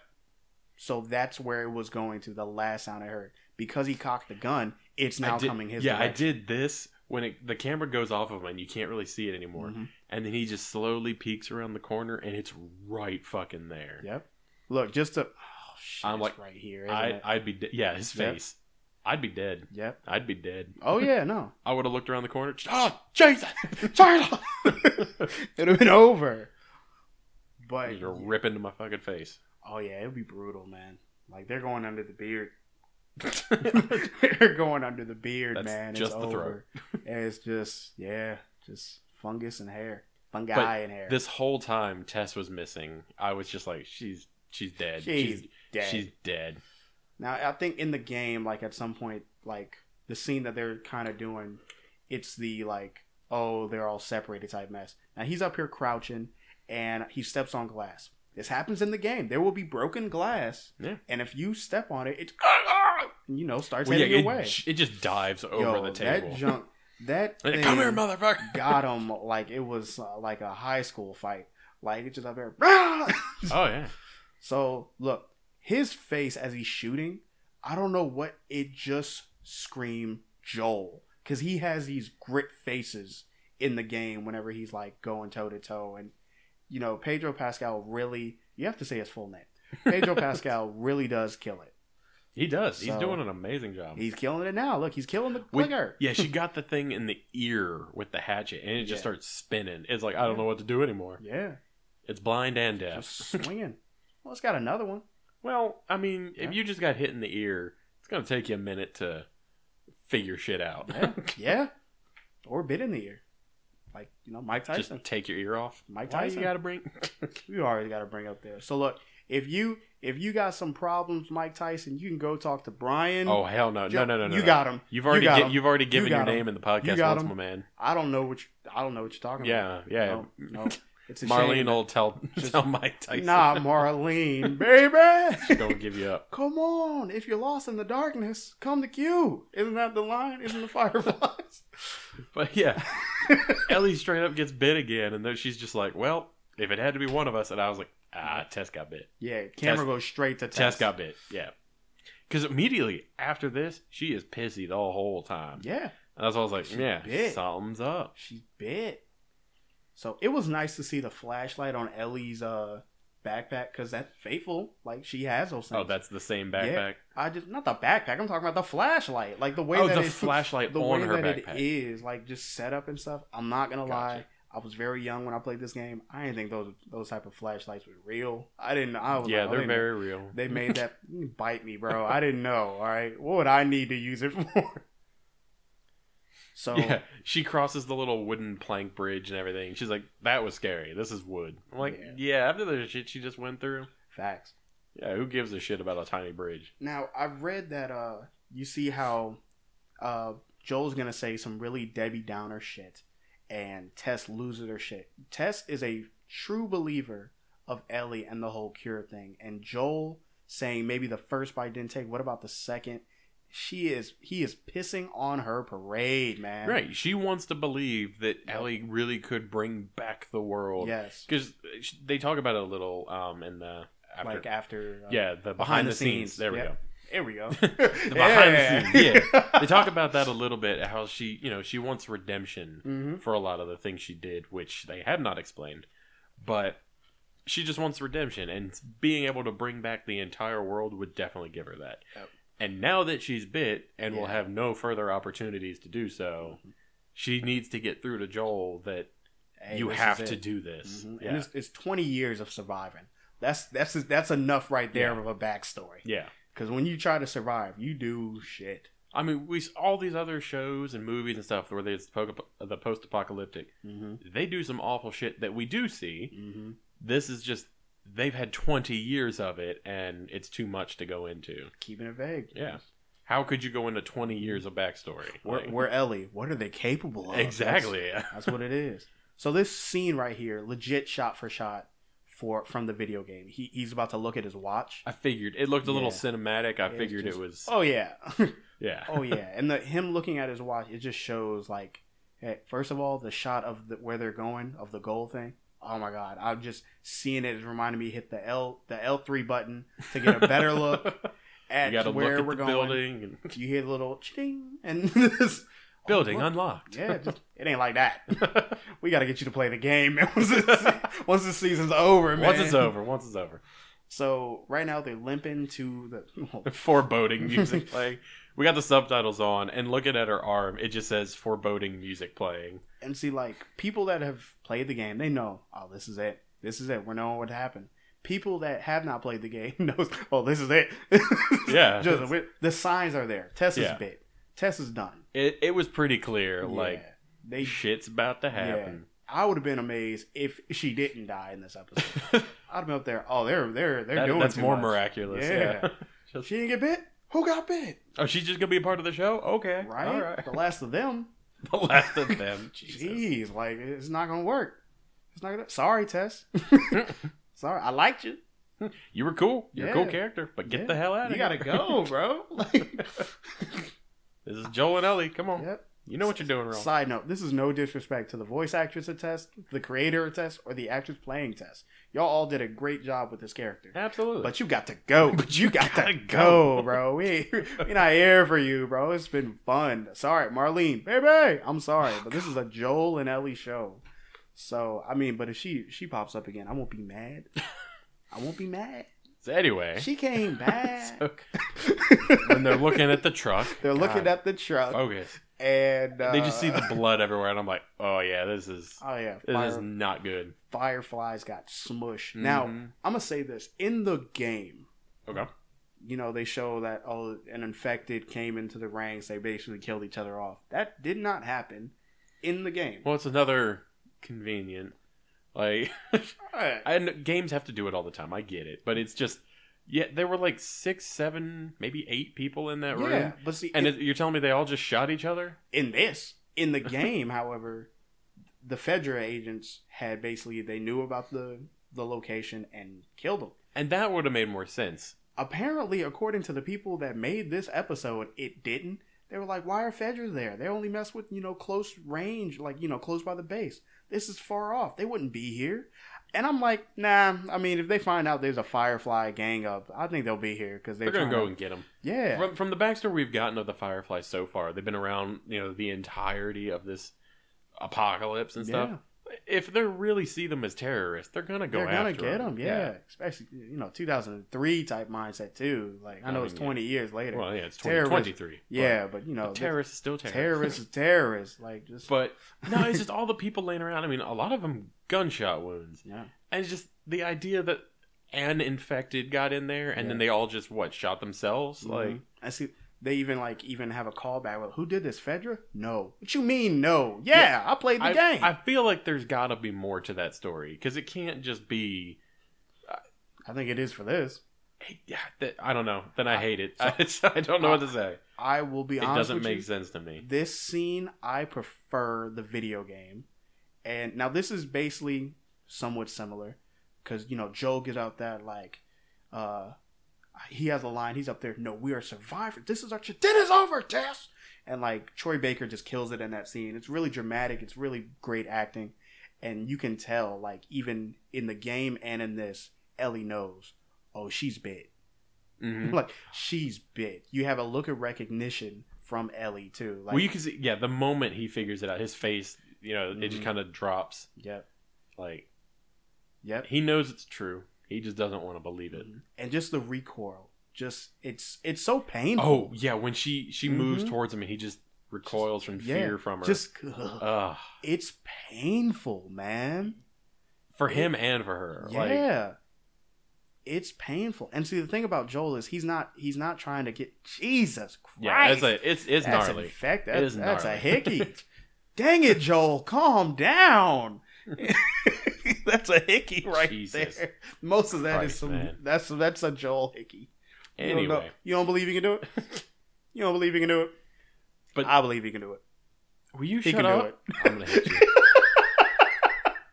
so that's where it was going to. The last sound I heard because he cocked the gun, it's now did- coming his yeah, I did this when it, the camera goes off of him and you can't really see it anymore, Mhm. and then he just slowly peeks around the corner and it's right fucking there. Yep. Look, just to oh shit, I'm like, right here. isn't I it? I'd be de- yeah his Yep. face. I'd be dead. Yep. I'd be dead. Oh yeah, no. I would have looked around the corner. Oh, Jesus! Charlie, It'd have been over. But You're ripping into my fucking face. oh yeah, it'd be brutal, man. Like they're going under the beard. they're going under the beard, That's man. just it's the throat. over. And it's just yeah, just fungus and hair, fungi But and hair. this whole time, Tess was missing. I was just like, she's she's dead. she's, she's dead. she's dead. Now I think in the game, like at some point, like the scene that they're kind of doing, it's the like, oh, they're all separated type mess. Now he's up here crouching, and he steps on glass. This happens in the game. There will be broken glass, Yeah. and if you step on it, it's you know starts Well, yeah, heading it, your way. it just dives over Yo, the table. that junk, that thing Come here, motherfucker! got him like it was uh, like a high school fight. Like it's just up there. oh yeah. So look, his face as he's shooting, I don't know what it just screamed Joel because he has these grit faces in the game whenever he's like going toe to toe, and you know Pedro Pascal really. You have to say his full name. Pedro Pascal really does kill it. He does. He's doing an amazing job. He's killing it now. Look, he's killing the clicker. yeah, she got the thing in the ear with the hatchet, and it just starts spinning. It's like I don't know what to do anymore. Yeah. It's blind and deaf. just swinging. Well, it's got another one. Well, I mean, Yeah. if you just got hit in the ear, it's gonna take you a minute to figure shit out. Yeah, yeah. Or bit in the ear, like you know Mike Tyson. just take your ear off. Mike Why Tyson. you gotta bring? we already got to bring up there. So look, if you if you got some problems, Mike Tyson, you can go talk to Brian. oh hell no, no, no, no, no. You no. got him. You've already you gi- you've already given got your him. name in the podcast got once, him. my man. I don't know what you, I don't know what you're talking about. Yeah, yeah. No, no. It's a Marlene will tell tell Mike Tyson. Nah, Marlene, baby. don't give you up. Come on. If you're lost in the darkness, come to Q. Isn't that the line? Isn't the fireflies? But yeah, Ellie straight up gets bit again, and then she's just like, "Well, if it had to be one of us," and I was like, "Ah, Tess got bit. yeah, camera Tess- goes straight to Tess, Tess. got bit." Yeah, because immediately after this, she is pissy the whole time. Yeah, And that's why I was like, She "Yeah, bit. something's up." she bit. So it was nice to see the flashlight on Ellie's uh backpack because that's faithful. Like she has those things. Oh, that's the same backpack. I just not the backpack. I'm talking about the flashlight. Like the way Oh, that the it- flashlight the on way her that backpack. it is, like just set up and stuff. I'm not gonna Gotcha. lie. I was very young when I played this game. I didn't think those those type of flashlights were real. I didn't. I was yeah, like, oh, they're they- very real. They made that bite me, bro. I didn't know. All right, what would I need to use it for? So Yeah, she crosses the little wooden plank bridge and everything. She's like, "That was scary. This is wood." I'm like, Yeah. "Yeah." after the shit she just went through, facts. yeah, who gives a shit about a tiny bridge? Now I've read that uh you see how uh Joel's gonna say some really Debbie Downer shit and Tess loses her shit. Tess is a true believer of Ellie and the whole cure thing. And Joel saying maybe the first bite didn't take, what about the second? She is he is pissing on her parade, man. Right? She wants to believe that Ellie really could bring back the world. Yes. because they talk about it a little um in the after. like after uh, yeah, the behind, the, scenes. There we go. There we go. The behind the scenes. Yeah, they talk about that a little bit. How she, you know, she wants redemption hmm for a lot of the things she did, which they have not explained. But she just wants redemption, and being able to bring back the entire world would definitely give her that. Yep. And now that she's bit and will have no further opportunities to do so, she needs to get through to Joel that Hey, you have to do this. Mhm. Yeah. And it's, it's 20 years of surviving. That's that's that's enough right there Yeah. of a backstory. yeah. Because when you try to survive, you do shit. I mean, we all these other shows and movies and stuff where there's the post-apocalyptic, Mm-hmm. they do some awful shit that we do see. Mm-hmm. This is just they've had 20 years of it and it's too much to go into. Keeping it vague. Yeah. How could you go into 20 years of backstory? Where, Like- where Ellie? What are they capable of? exactly. That's, that's what it is. So this scene right here, legit shot for shot, for from the video game. He he's about to look at his watch. I figured it looked a little Yeah. cinematic. I It's figured just- it was Oh yeah. yeah. oh yeah. And the him looking at his watch, it just shows like, hey, first of all, the shot of the, where they're going of the goal thing. Oh my god, I'm just seeing it. It's reminding me hit the L the L three button to get a better look at you where look at we're the going. building and You hear the little ching and this building oh, unlocked. Yeah, just, it ain't like that. We got to get you to play the game man. once, this, once the season's over, man. Once it's over, once it's over. So right now they're limping to the. Foreboding music playing. We got the subtitles on, and looking at her arm, it just says foreboding music playing. And see, like people that have played the game, they know. Oh, this is it. This is it. We're knowing what happened. People that have not played the game knows. Oh, this is it. Yeah. Just, the signs are there. Tess is Yeah. bit. Tess is done. It it was pretty clear, like Yeah. they. shit's about to happen. I would have been amazed if she didn't die in this episode. I'd have been up there. Oh, they're they're they're That- doing that's more much. miraculous. Yeah. Yeah. Just- She didn't get bit. Who got bit? oh, she's just gonna be a part of the show. Okay, Right? All right. The last of them. The last of them. Jesus. Jeez, like it's not gonna work. It's not gonna. Sorry, Tess. Sorry, I liked you. You were cool. You're a cool character, but get Yeah. the hell out of You here. gotta go, bro. Like, This is Joel and Ellie. Come on. yep. You know what you're doing wrong. Side note: This is no disrespect to the voice actress of Tess, the creator of Tess, or the actress playing Tess. Y'all all did a great job with this character. Absolutely. But you got to go. But you got gotta go, bro. We we not here for you, bro. It's been fun. Sorry, Marlene, baby. I'm sorry, but this is a Joel and Ellie show. So I mean, but if she she pops up again, I won't be mad. I won't be mad. so anyway, She came back. so when they're looking at the truck, They're looking at the truck. focus. And uh, they just see the blood everywhere, and I'm like, oh yeah, this is Oh yeah, this is not good. fireflies got smushed. Now Mhm. I'm gonna say this in the game. okay, you know, they show that oh, an infected came into the ranks. They basically killed each other off. That did not happen in the game. well, it's another convenient. Like. I games have to do it all the time. I get it, but it's just yeah, there were like six, seven, maybe eight people in that yeah, room, but see, and it, you're telling me they all just shot each other? in this, in the game, however, the Fedra agents had basically they knew about the the location and killed them. And that would have made more sense. Apparently, according to the people that made this episode, it didn't. They were like, "Why are Fedras there? They only mess with you know close range, like you know close by the base. This is far off. They wouldn't be here." And I'm like, "Nah. I mean, if they find out there's a Firefly gang up, I think they'll be here because They're gonna go and get them. yeah, From, from the backstory we've gotten of the Fireflies so far, they've been around, you know, the entirety of this apocalypse and stuff. Yeah. If they really see them as terrorists, they're gonna go they're gonna after get them. them. Yeah. especially you know 2003 type mindset too. Like I I know mean, it's 20 years later. Well, yeah, it's Terrorist. 2023. yeah, but you know, But terrorists is still terrorists. terrorists terrorists. Like just But no, it's just all the people laying around. I mean, a lot of them gunshot wounds, yeah. and it's just the idea that an infected got in there, and then they all just what shot themselves. Like, Mhm. I see. They even like even have a callback. Well, who did this? Fedra? No. What you mean? No. Yeah, I played the I, game. I feel like there's got to be more to that story because it can't just be. I think it is for this. Yeah, that, I don't know. Then I hate it. I, I don't know what to say. I will be honest. It honest doesn't with make you. sense to me. This scene, I prefer the video game. And now this is basically somewhat similar because you know Joe gets out that like, uh, he has a line. He's up there. No, we are survivors. This is our shit. Dinner's over, Tess. And like Troy Baker just kills it in that scene. It's really dramatic. It's really great acting, and you can tell like even in the game and in this, Ellie knows. Oh, she's bit. Mhm. Like she's bit. You have a look of recognition from Ellie too. Like, well, you can see, yeah, the moment he figures it out, his face, you know, it just Mhm. kind of drops. Yep. Like Yep. he knows it's true. He just doesn't want to believe it. And just the recoil. Just it's it's so painful. Oh yeah, when she she moves Mhm. towards him and he just recoils from Yeah, fear from her. Just Ugh. it's painful, man. for him and for her. Like, Yeah. it's painful. And see the thing about Joel is he's not he's not trying to get Jesus Christ. yeah, it's a it's it's that's gnarly. In fact, It that's, is that's a hickey. Dang it, Joel, calm down. that's a hickey right Jesus there. Most of that is Christ, some man. that's that's a Joel hickey. You don't, know- Anyway, you don't believe you can do it? you don't believe you can do it? But- I believe you can do it. will you He shut can up? do it. I'm gonna hit you.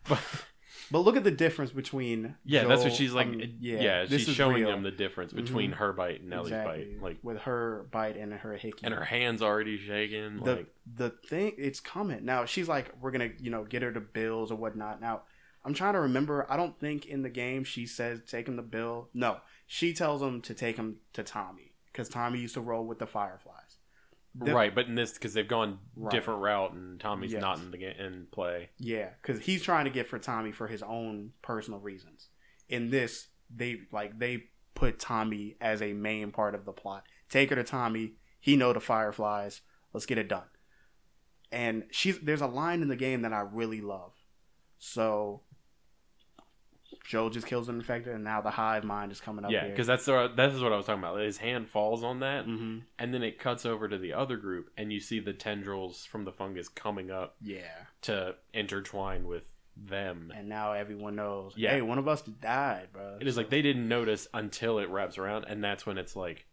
But- But look at the difference between yeah, that's what she's like. um, yeah, yeah, this she's is showing real. him the difference between Mhm. her bite and Ellie's exactly bite. Like, with her bite and her hickey. and her hands already shaking. the like, the thing it's coming now. She's like, we're gonna you know get her to bills or whatnot. Now I'm trying to remember. I don't think in the game she says take him to Bill. No, she tells him to take him to Tommy because Tommy used to roll with the Fireflies. The- right, but in this because they've gone Right. different route and Tommy's Yes. not in the game in play. Yeah, because he's trying to get for Tommy for his own personal reasons. In this, they like they put Tommy as a main part of the plot. Take her to Tommy. He know the Fireflies. Let's get it done. And she's there's a line in the game that I really love. So Joe just kills an infected, and now the hive mind is coming up. Yeah, because that's the, that is what I was talking about. His hand falls on that, hmm and then it cuts over to the other group, and you see the tendrils from the fungus coming up yeah, to intertwine with them. and now everyone knows. Yeah. hey, one of us died, bro. It is like they didn't notice until it wraps around, and that's when it's like,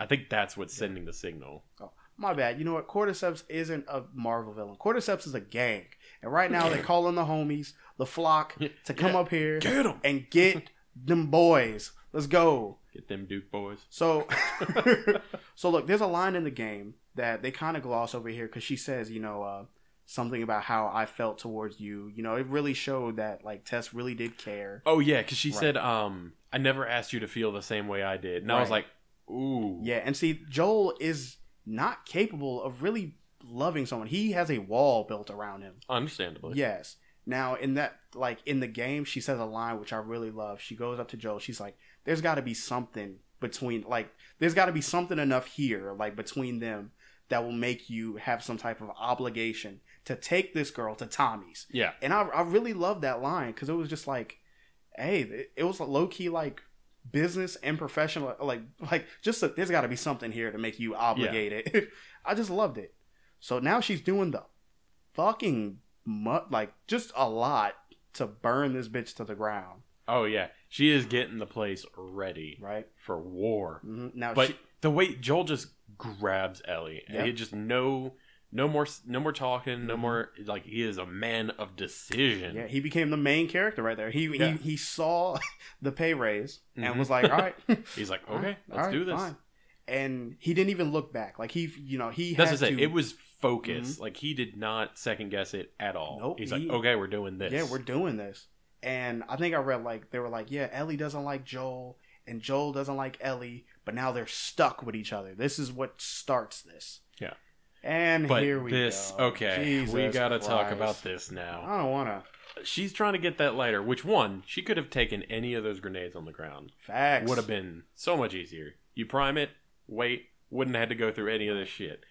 I think that's what's sending the signal. Oh, My bad. You know what? Cordyceps isn't a Marvel villain. Cordyceps is a gang. And right now they're calling the homies, the flock, to come Yeah. up here Get and get them boys. Let's go. get them Duke boys. So, so look, there's a line in the game that they kind of gloss over here because she says, you know, uh, something about how I felt towards you. You know, it really showed that like Tess really did care. Oh yeah, because she Right. said, um, "I never asked you to feel the same way I did," and I was like, "Ooh, Yeah, and see, Joel is not capable of really loving someone. He has a wall built around him. understandably." Yes. Now in that like in the game she says a line which I really love. She goes up to Joel. She's like, There's gotta be something between like there's gotta be something enough here, like between them that will make you have some type of obligation to take this girl to Tommy's. Yeah. And I, I really love that line because it was just like, hey, it, was low key like business and professional, like like just a, there's got to be something here to make you obligated. I just loved it. So now she's doing the fucking mu- like just a lot to burn this bitch to the ground, Oh yeah, she is getting the place ready right? for war. hmm Now, But she, the way Joel just grabs Ellie, and Yep. he just no, no more, no more talking, no Mhm. more. Like he is a man of decision. yeah, he became the main character right there. He Yeah. he, he saw the pay raise and Mhm. was like, all right, He's like, okay, right, let's all right, do this. fine. And he didn't even look back. Like he, you know, he That's had to. Mm-hmm. it was focus. Like he did not second guess it at all. Nope, He's he- like, okay, we're doing this. Yeah, we're doing this. And I think I read like they were like, yeah, Ellie doesn't like Joel, and Joel doesn't like Ellie, but now they're stuck with each other. This is what starts this. Yeah. And But here we this, go. okay, we gotta talk about this now. I don't want to. She's trying to get that lighter. Which one? She could have taken any of those grenades on the ground. Facts. Would have been so much easier. You prime it, wait, wouldn't have had to go through any of this shit.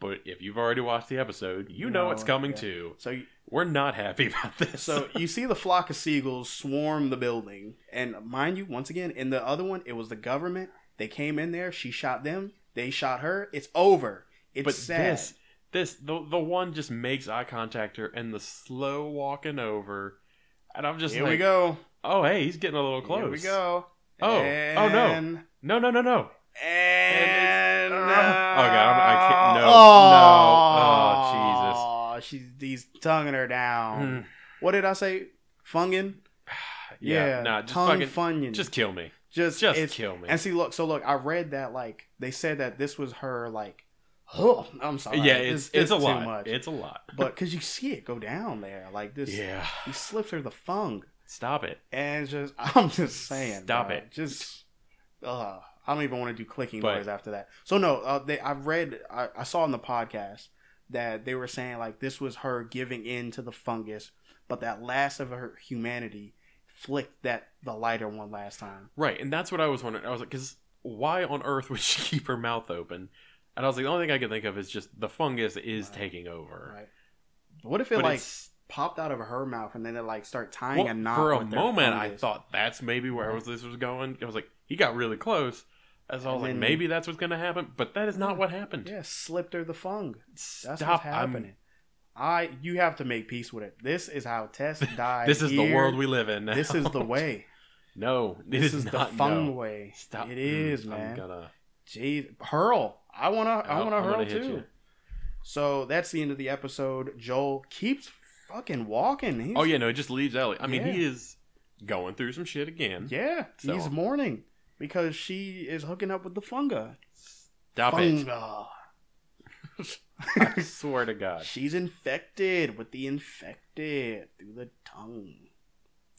But if you've already watched the episode, you know No, it's coming yeah. too. So, We're not happy about this. so you see the flock of seagulls swarm the building, and mind you, once again, in the other one, it was the government. They came in there. She shot them. They shot her. It's over. It's but sad. this, this, the the one just makes eye contact her and the slow walking over, and I'm just Here like, we go. oh hey, he's getting a little close. Here we go. Oh, oh, no. And- No, no, no, no. And Oh, uh, God, I'm- I can't- no, oh, Jesus! She's he's tonguing her down. Mm, What did I say? Fungin? yeah, nah, just tongue fucking, funion. just kill me. just Just kill me. And see, look. So look, I read that like they said that this was her like. Oh, I'm sorry. yeah, This- it's this it's a too lot. much. It's a lot. but because you see it go down there, like this. yeah, He slips her the fung, stop it. and just I'm just saying. Stop bro, it. Just. Uh, I don't even want to do clicking But- noise after that. So no, uh, they, I read, I, I saw in the podcast that they were saying like this was her giving in to the fungus, but that last of her humanity flicked that the lighter one last time. Right, and that's what I was wondering. I was like, because why on earth would she keep her mouth open? And I was like, the only thing I could think of is just the fungus is Right. taking over. Right. What if it But like popped out of her mouth and then it like start tying well, a knot for a moment, I thought that's maybe where was this was going. I was like, he got really close. As I was And like, then- maybe that's what's going to happen, but that is not what happened. yeah, slipped her the fung. That's Stop! what's I'm- happening. I you have to make peace with it. This is how Tess died. This is the here. world we live in. Now. This is the way. no, This is, the not, no. way. Stop! It is, Mm, man. I'm gonna. Jeez, hurl. I wanna. I wanna I'm hurl gonna hit too. you. So that's the end of the episode. Joel keeps fucking walking. He's, Oh yeah, no, it just leaves Ellie. I mean, he is going through some shit again. yeah. So- He's mourning because she is hooking up with the funga. Stop it! funga. I swear to God. She's infected with the infected through the tongue.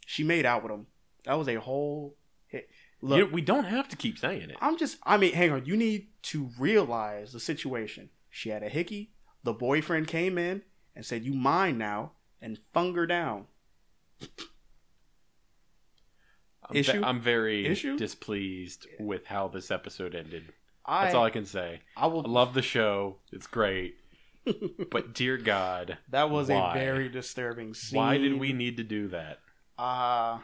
She made out with him. That was a whole hit. Look, You- we don't have to keep saying it. I'm just, I mean, hang on. You need to realize the situation. She had a hickey. The boyfriend came in and said, You mine now, and fung her down. I'm, ve- I'm very Issue? displeased with how this episode ended. I, That's all I can say. I will. I love the show. It's great. But dear God, that was why? a very disturbing scene. why did we need to do that? Uh,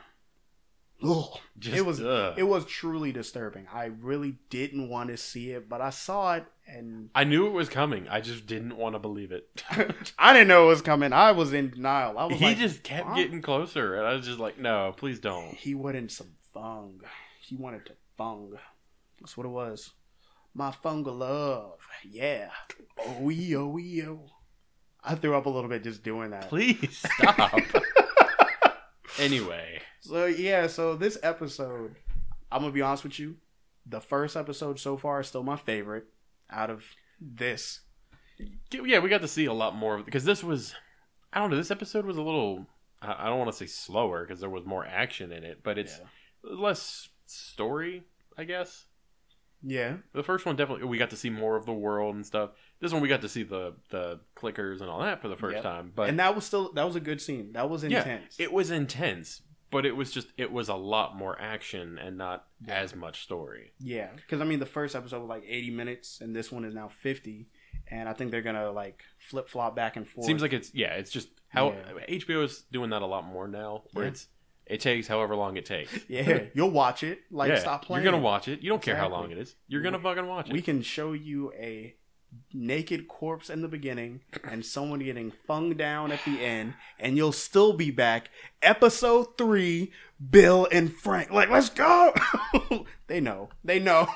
ugh. Just, it was ugh. it was truly disturbing. I really didn't want to see it, but I saw it and I knew it was coming. I just didn't want to believe it. I didn't know it was coming. I was in denial. I was he like, just kept getting closer, and I was just like, "No, please don't." He wanted some fung. He wanted to fung. That's what it was. My fungal love. Yeah. Oh, oh, oh. I threw up a little bit just doing that. Please stop. anyway, So, yeah, so this episode, I'm to be honest with you. The first episode so far is still my favorite out of this. yeah, we got to see a lot more of because this was, I don't know, this episode was a little. I I don't want to say slower because there was more action in it, but it's less story, I guess. Yeah. The first one definitely we got to see more of the world and stuff. This one we got to see the the clickers and all that for the first Yep. time. But and that was still, that was a good scene. That was Yeah, intense. it was intense, but it was just it was a lot more action and not Yeah. as much story. Yeah, because I mean, the first episode was like 80 minutes, and this one is now 50. and I think they're gonna like flip flop back and forth. Seems like it's yeah, it's just how Yeah. HBO is doing that a lot more now, where Yeah. it's it takes however long it takes. yeah, you'll watch it. Like yeah, stop playing. You're gonna watch it. You don't care how long it is. You're gonna fucking watch it. We can show you a naked corpse in the beginning and someone getting fung down at the end, and you'll still be back. Episode three, Bill and Frank. Like, let's go. they know. They know.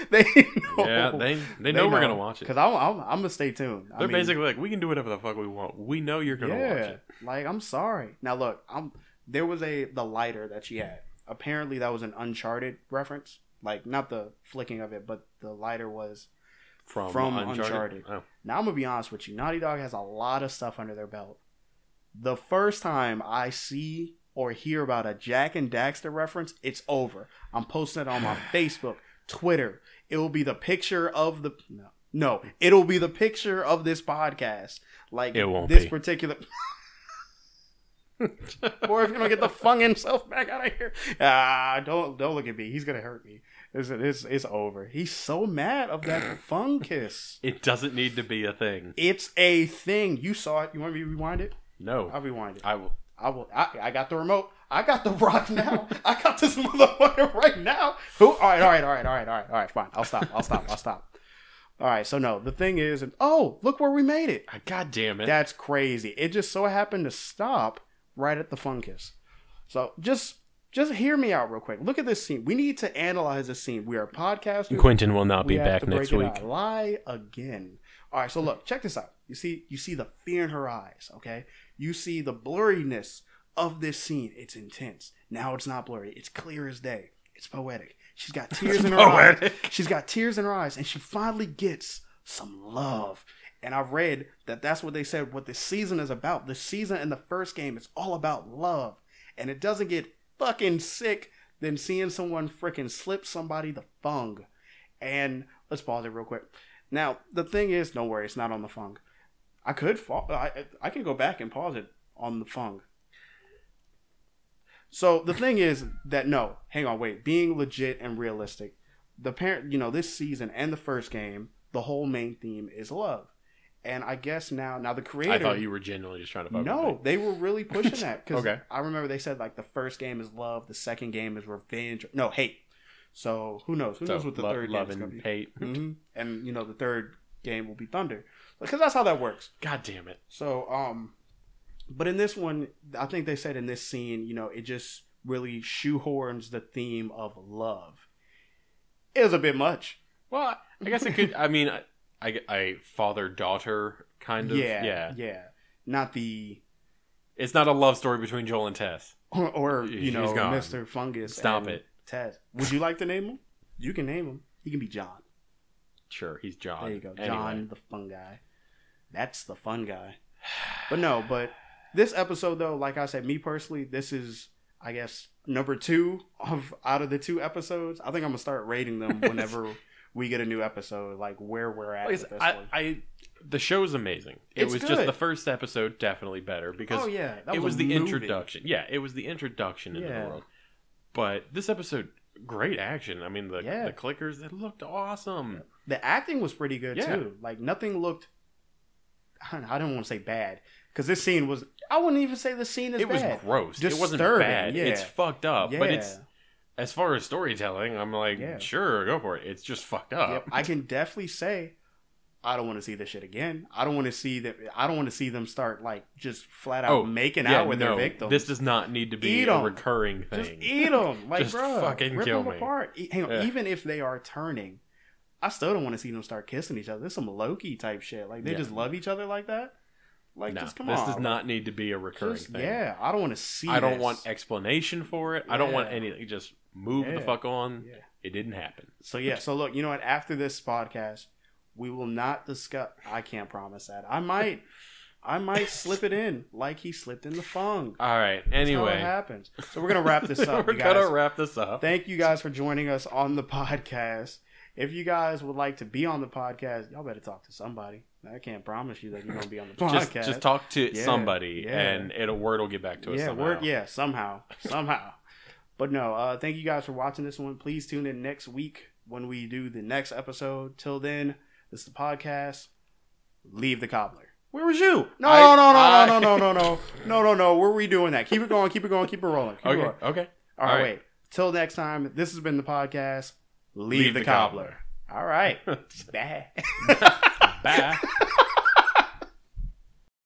they know. yeah, they they know we're gonna watch it. Because I'm, I'm, I'm gonna stay tuned. They're mean, basically like, we can do whatever the fuck we want. We know you're gonna yeah. watch it. Like, I'm sorry. Now look, I'm there was a the lighter that she had. Apparently, that was an Uncharted reference. Like, not the flicking of it, but the lighter was From, From Uncharted. Uncharted. Oh. Now I'm gonna be honest with you. Naughty Dog has a lot of stuff under their belt. The first time I see or hear about a Jak and Daxter reference, it's over. I'm posting it on my Facebook, Twitter. It will be the picture of the no, no. It'll be the picture of this podcast. Like It won't this be. particular. Boy, if you don't get the fung himself back out of here, ah, don't don't look at me. He's gonna hurt me. It's, it's, it's over. He's so mad of that fung kiss. It doesn't need to be a thing. It's a thing. You saw it. You want me to rewind it? No, I'll rewind it. I will. I will. I, I got the remote. I got the rock now. I got this motherfucker right now. Who? All right. All right. All right. All right. All right. All right. Fine. I'll stop. I'll stop. I'll stop. All right. So no, the thing is, and oh, look where we made it. God damn it! That's crazy. It just so happened to stop right at the funkus. So just just hear me out real quick. Look at this scene. We need to analyze this scene. We are podcasters. Quentin will not We be have back to next break it week. out. Lie again. All right, so look, check this out. You see, you see the fear in her eyes. Okay, you see the blurriness of this scene. It's intense. Now it's not blurry. It's clear as day. It's poetic. She's got tears in her eyes. Poetic. She's got tears in her eyes, and she finally gets some love. And I read that that's what they said. What the season is about. The season in the first game is all about love, and it doesn't get fucking sick than seeing someone freaking slip somebody the fung. And let's pause it real quick. Now the thing is, don't worry, it's not on the fung. I could fa- I I can go back and pause it on the fung. So the thing is that no, hang on, wait. Being legit and realistic, the parent, you know, this season and the first game, the whole main theme is love, and I guess now, now the creator. I thought you were genuinely just trying to fuck No, they were really pushing that because Okay. I remember they said like the first game is love, the second game is revenge. No, hate. So who knows? Who So, knows what the lo- third love game is going and to be? hate. hmm And you know the third game will be thunder because that's how that works. God damn it! So um, but in this one, I think they said in this scene, you know, it just really shoehorns the theme of love. It was a bit much. Well, I guess it could. I mean, I, I, father daughter kind of. yeah, yeah. yeah. Not the It's not a love story between Joel and Tess. or, or you She's know gone. Mr. Fungus. Stop and it. Tess Would you like to name him? You can name him. He can be John. Sure, he's John. There you go, Anyway. John, the fun guy. That's the fun guy. But no, but this episode though, like I said, me personally, this is I guess number two of out of the two episodes. I think I'm gonna start rating them whenever we get a new episode, like where we're at Like I with this I, one. I, the show's amazing. It It's was good. just the first episode definitely better because oh yeah, that it was a the movie. introduction. Yeah, it was the introduction into Yeah. the world. But this episode, great action. I mean, the Yeah. the clickers, it looked awesome. The acting was pretty good Yeah. too. Like nothing looked. I don't want to say bad because this scene was. I wouldn't even say the scene is It was bad. gross. It wasn't Disturbing, bad. yeah. It's fucked up, but Yeah. As far as storytelling. I'm like, Yeah. sure, go for it. It's just fucked up. Yep, I can definitely say I don't want to see this shit again. I don't want to see that. I don't want to see them start like just flat out Oh, making yeah, out with no, their victims. This does not need to be a recurring thing. just eat them, like Just bro, fucking rip kill them me. apart. Hang on, Yeah. even if they are turning, I still don't want to see them start kissing each other. There's some Loki type shit. Like they Yeah. just love each other like that. Like no, just come this on. This does not need to be a recurring Just- thing. yeah, I don't want to see. I don't this. want explanation for it. I don't want anything. Just move the fuck on. Yeah. It didn't happen. So yeah, so look, you know what? After this podcast, we will not discuss. I can't promise that. I might, I might slip it in like he slipped in the fung. All right. That's how it Anyway, happens. So we're gonna wrap this up. we're you guys. gonna wrap this up. Thank you guys for joining us on the podcast. If you guys would like to be on the podcast, y'all better talk to somebody. I can't promise you that you're gonna be on the podcast. just just talk to Yeah, somebody, yeah. and it, a word will get back to us. yeah, somehow. word, yeah, somehow, somehow. But no, uh, thank you guys for watching this one. Please tune in next week when we do the next episode. Till then, this is the podcast. leave the cobbler. Where was you? No, I- no, no, no, I- no, no, no, no, no, no, no. We're redoing that. Keep it going. Keep it going. Keep it rolling. Keep it Okay, rolling. okay. All right, All right. wait. Till next time. This has been the podcast. Leave, Leave the, the cobbler. All right. Bye. Bye.